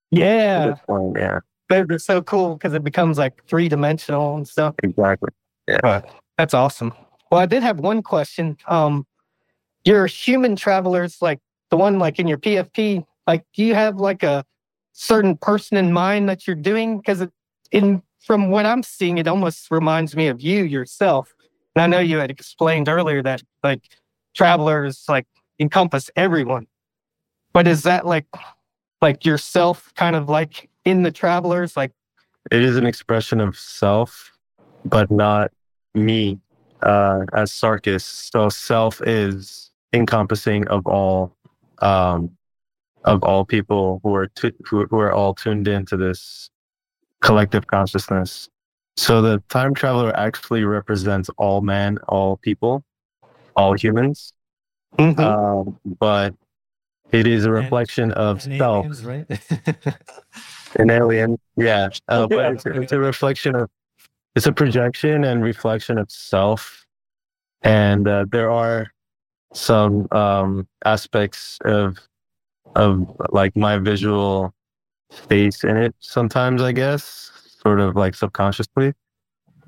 yeah, fun, yeah, they're, so cool because it becomes like three dimensional and stuff. Exactly. Yeah, but that's awesome. Well, I did have one question. Um, your human travelers, like the one like in your PFP, like do you have like a certain person in mind that you're doing? Because in from what I'm seeing, it almost reminds me of you yourself. And I know you had explained earlier that like travelers like encompass everyone. But is that like like yourself kind of like in the travelers? Like it is an expression of self, but not me uh as Sarkis. So self is encompassing of all um of all people who are tu- who, who are all tuned into this collective consciousness so the time traveler actually represents all men, all people, all humans. Mm-hmm. Um, but it is a reflection and, of and self. Aliens, right? An alien, yeah. Uh, but it's, it's, a reflection of, it's a projection and reflection of self. And uh, there are some um, aspects of, of like my visual face in it sometimes, I guess sort of like subconsciously.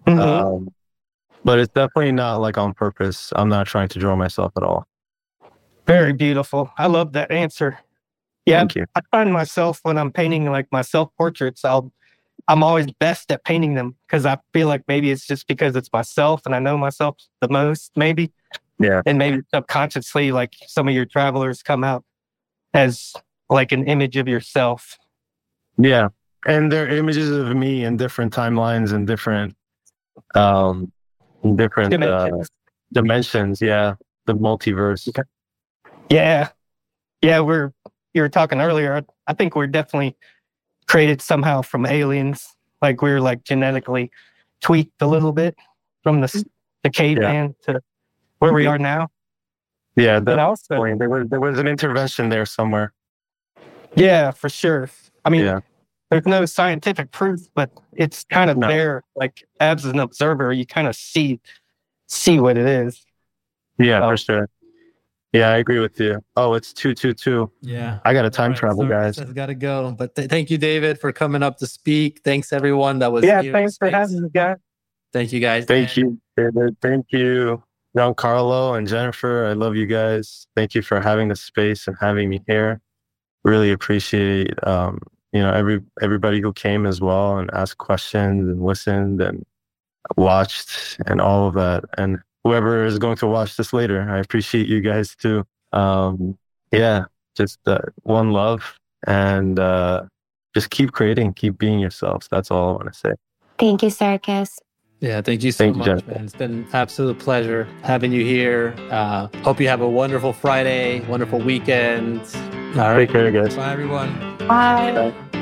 Mm-hmm. Um, but it's definitely not like on purpose. I'm not trying to draw myself at all. Very beautiful. I love that answer. Yeah, Thank you. I find myself when I'm painting like my self portraits, I'll I'm always best at painting them because I feel like maybe it's just because it's myself and I know myself the most, maybe. Yeah. And maybe subconsciously, like some of your travelers come out as like an image of yourself. Yeah. And they're images of me in different timelines and different um different dimensions. Uh, dimensions. Yeah. The multiverse. Okay. Yeah. Yeah, we're you were talking earlier. I think we're definitely created somehow from aliens. Like we are like genetically tweaked a little bit from the the caveman yeah. to where we are now. Yeah, but also there was there was an intervention there somewhere. Yeah, for sure. I mean, yeah. there's no scientific proof, but it's kind of no. there. Like as an observer, you kind of see see what it is. Yeah, for sure. Yeah, I agree with you. Oh, it's two two two. Yeah, I got a time right, travel, guys. I've got to go. But th- thank you, David, for coming up to speak. Thanks everyone that was. Yeah, thanks for having me, guys. Thank you, guys. Thank you, David. Thank you, Jancarlo and Jenifer. I love you guys. Thank you for having the space and having me here. Really appreciate um, you know every everybody who came as well and asked questions and listened and watched and all of that and whoever is going to watch this later. I appreciate you guys too. Um, yeah, just uh, one love and uh, just keep creating, keep being yourselves. That's all I want to say. Thank you, Sarkis. Yeah, thank you so thank much, you, man. It's been an absolute pleasure having you here. Uh, hope you have a wonderful Friday, wonderful weekend. All right. Take care, guys. Bye, everyone. Bye. Bye.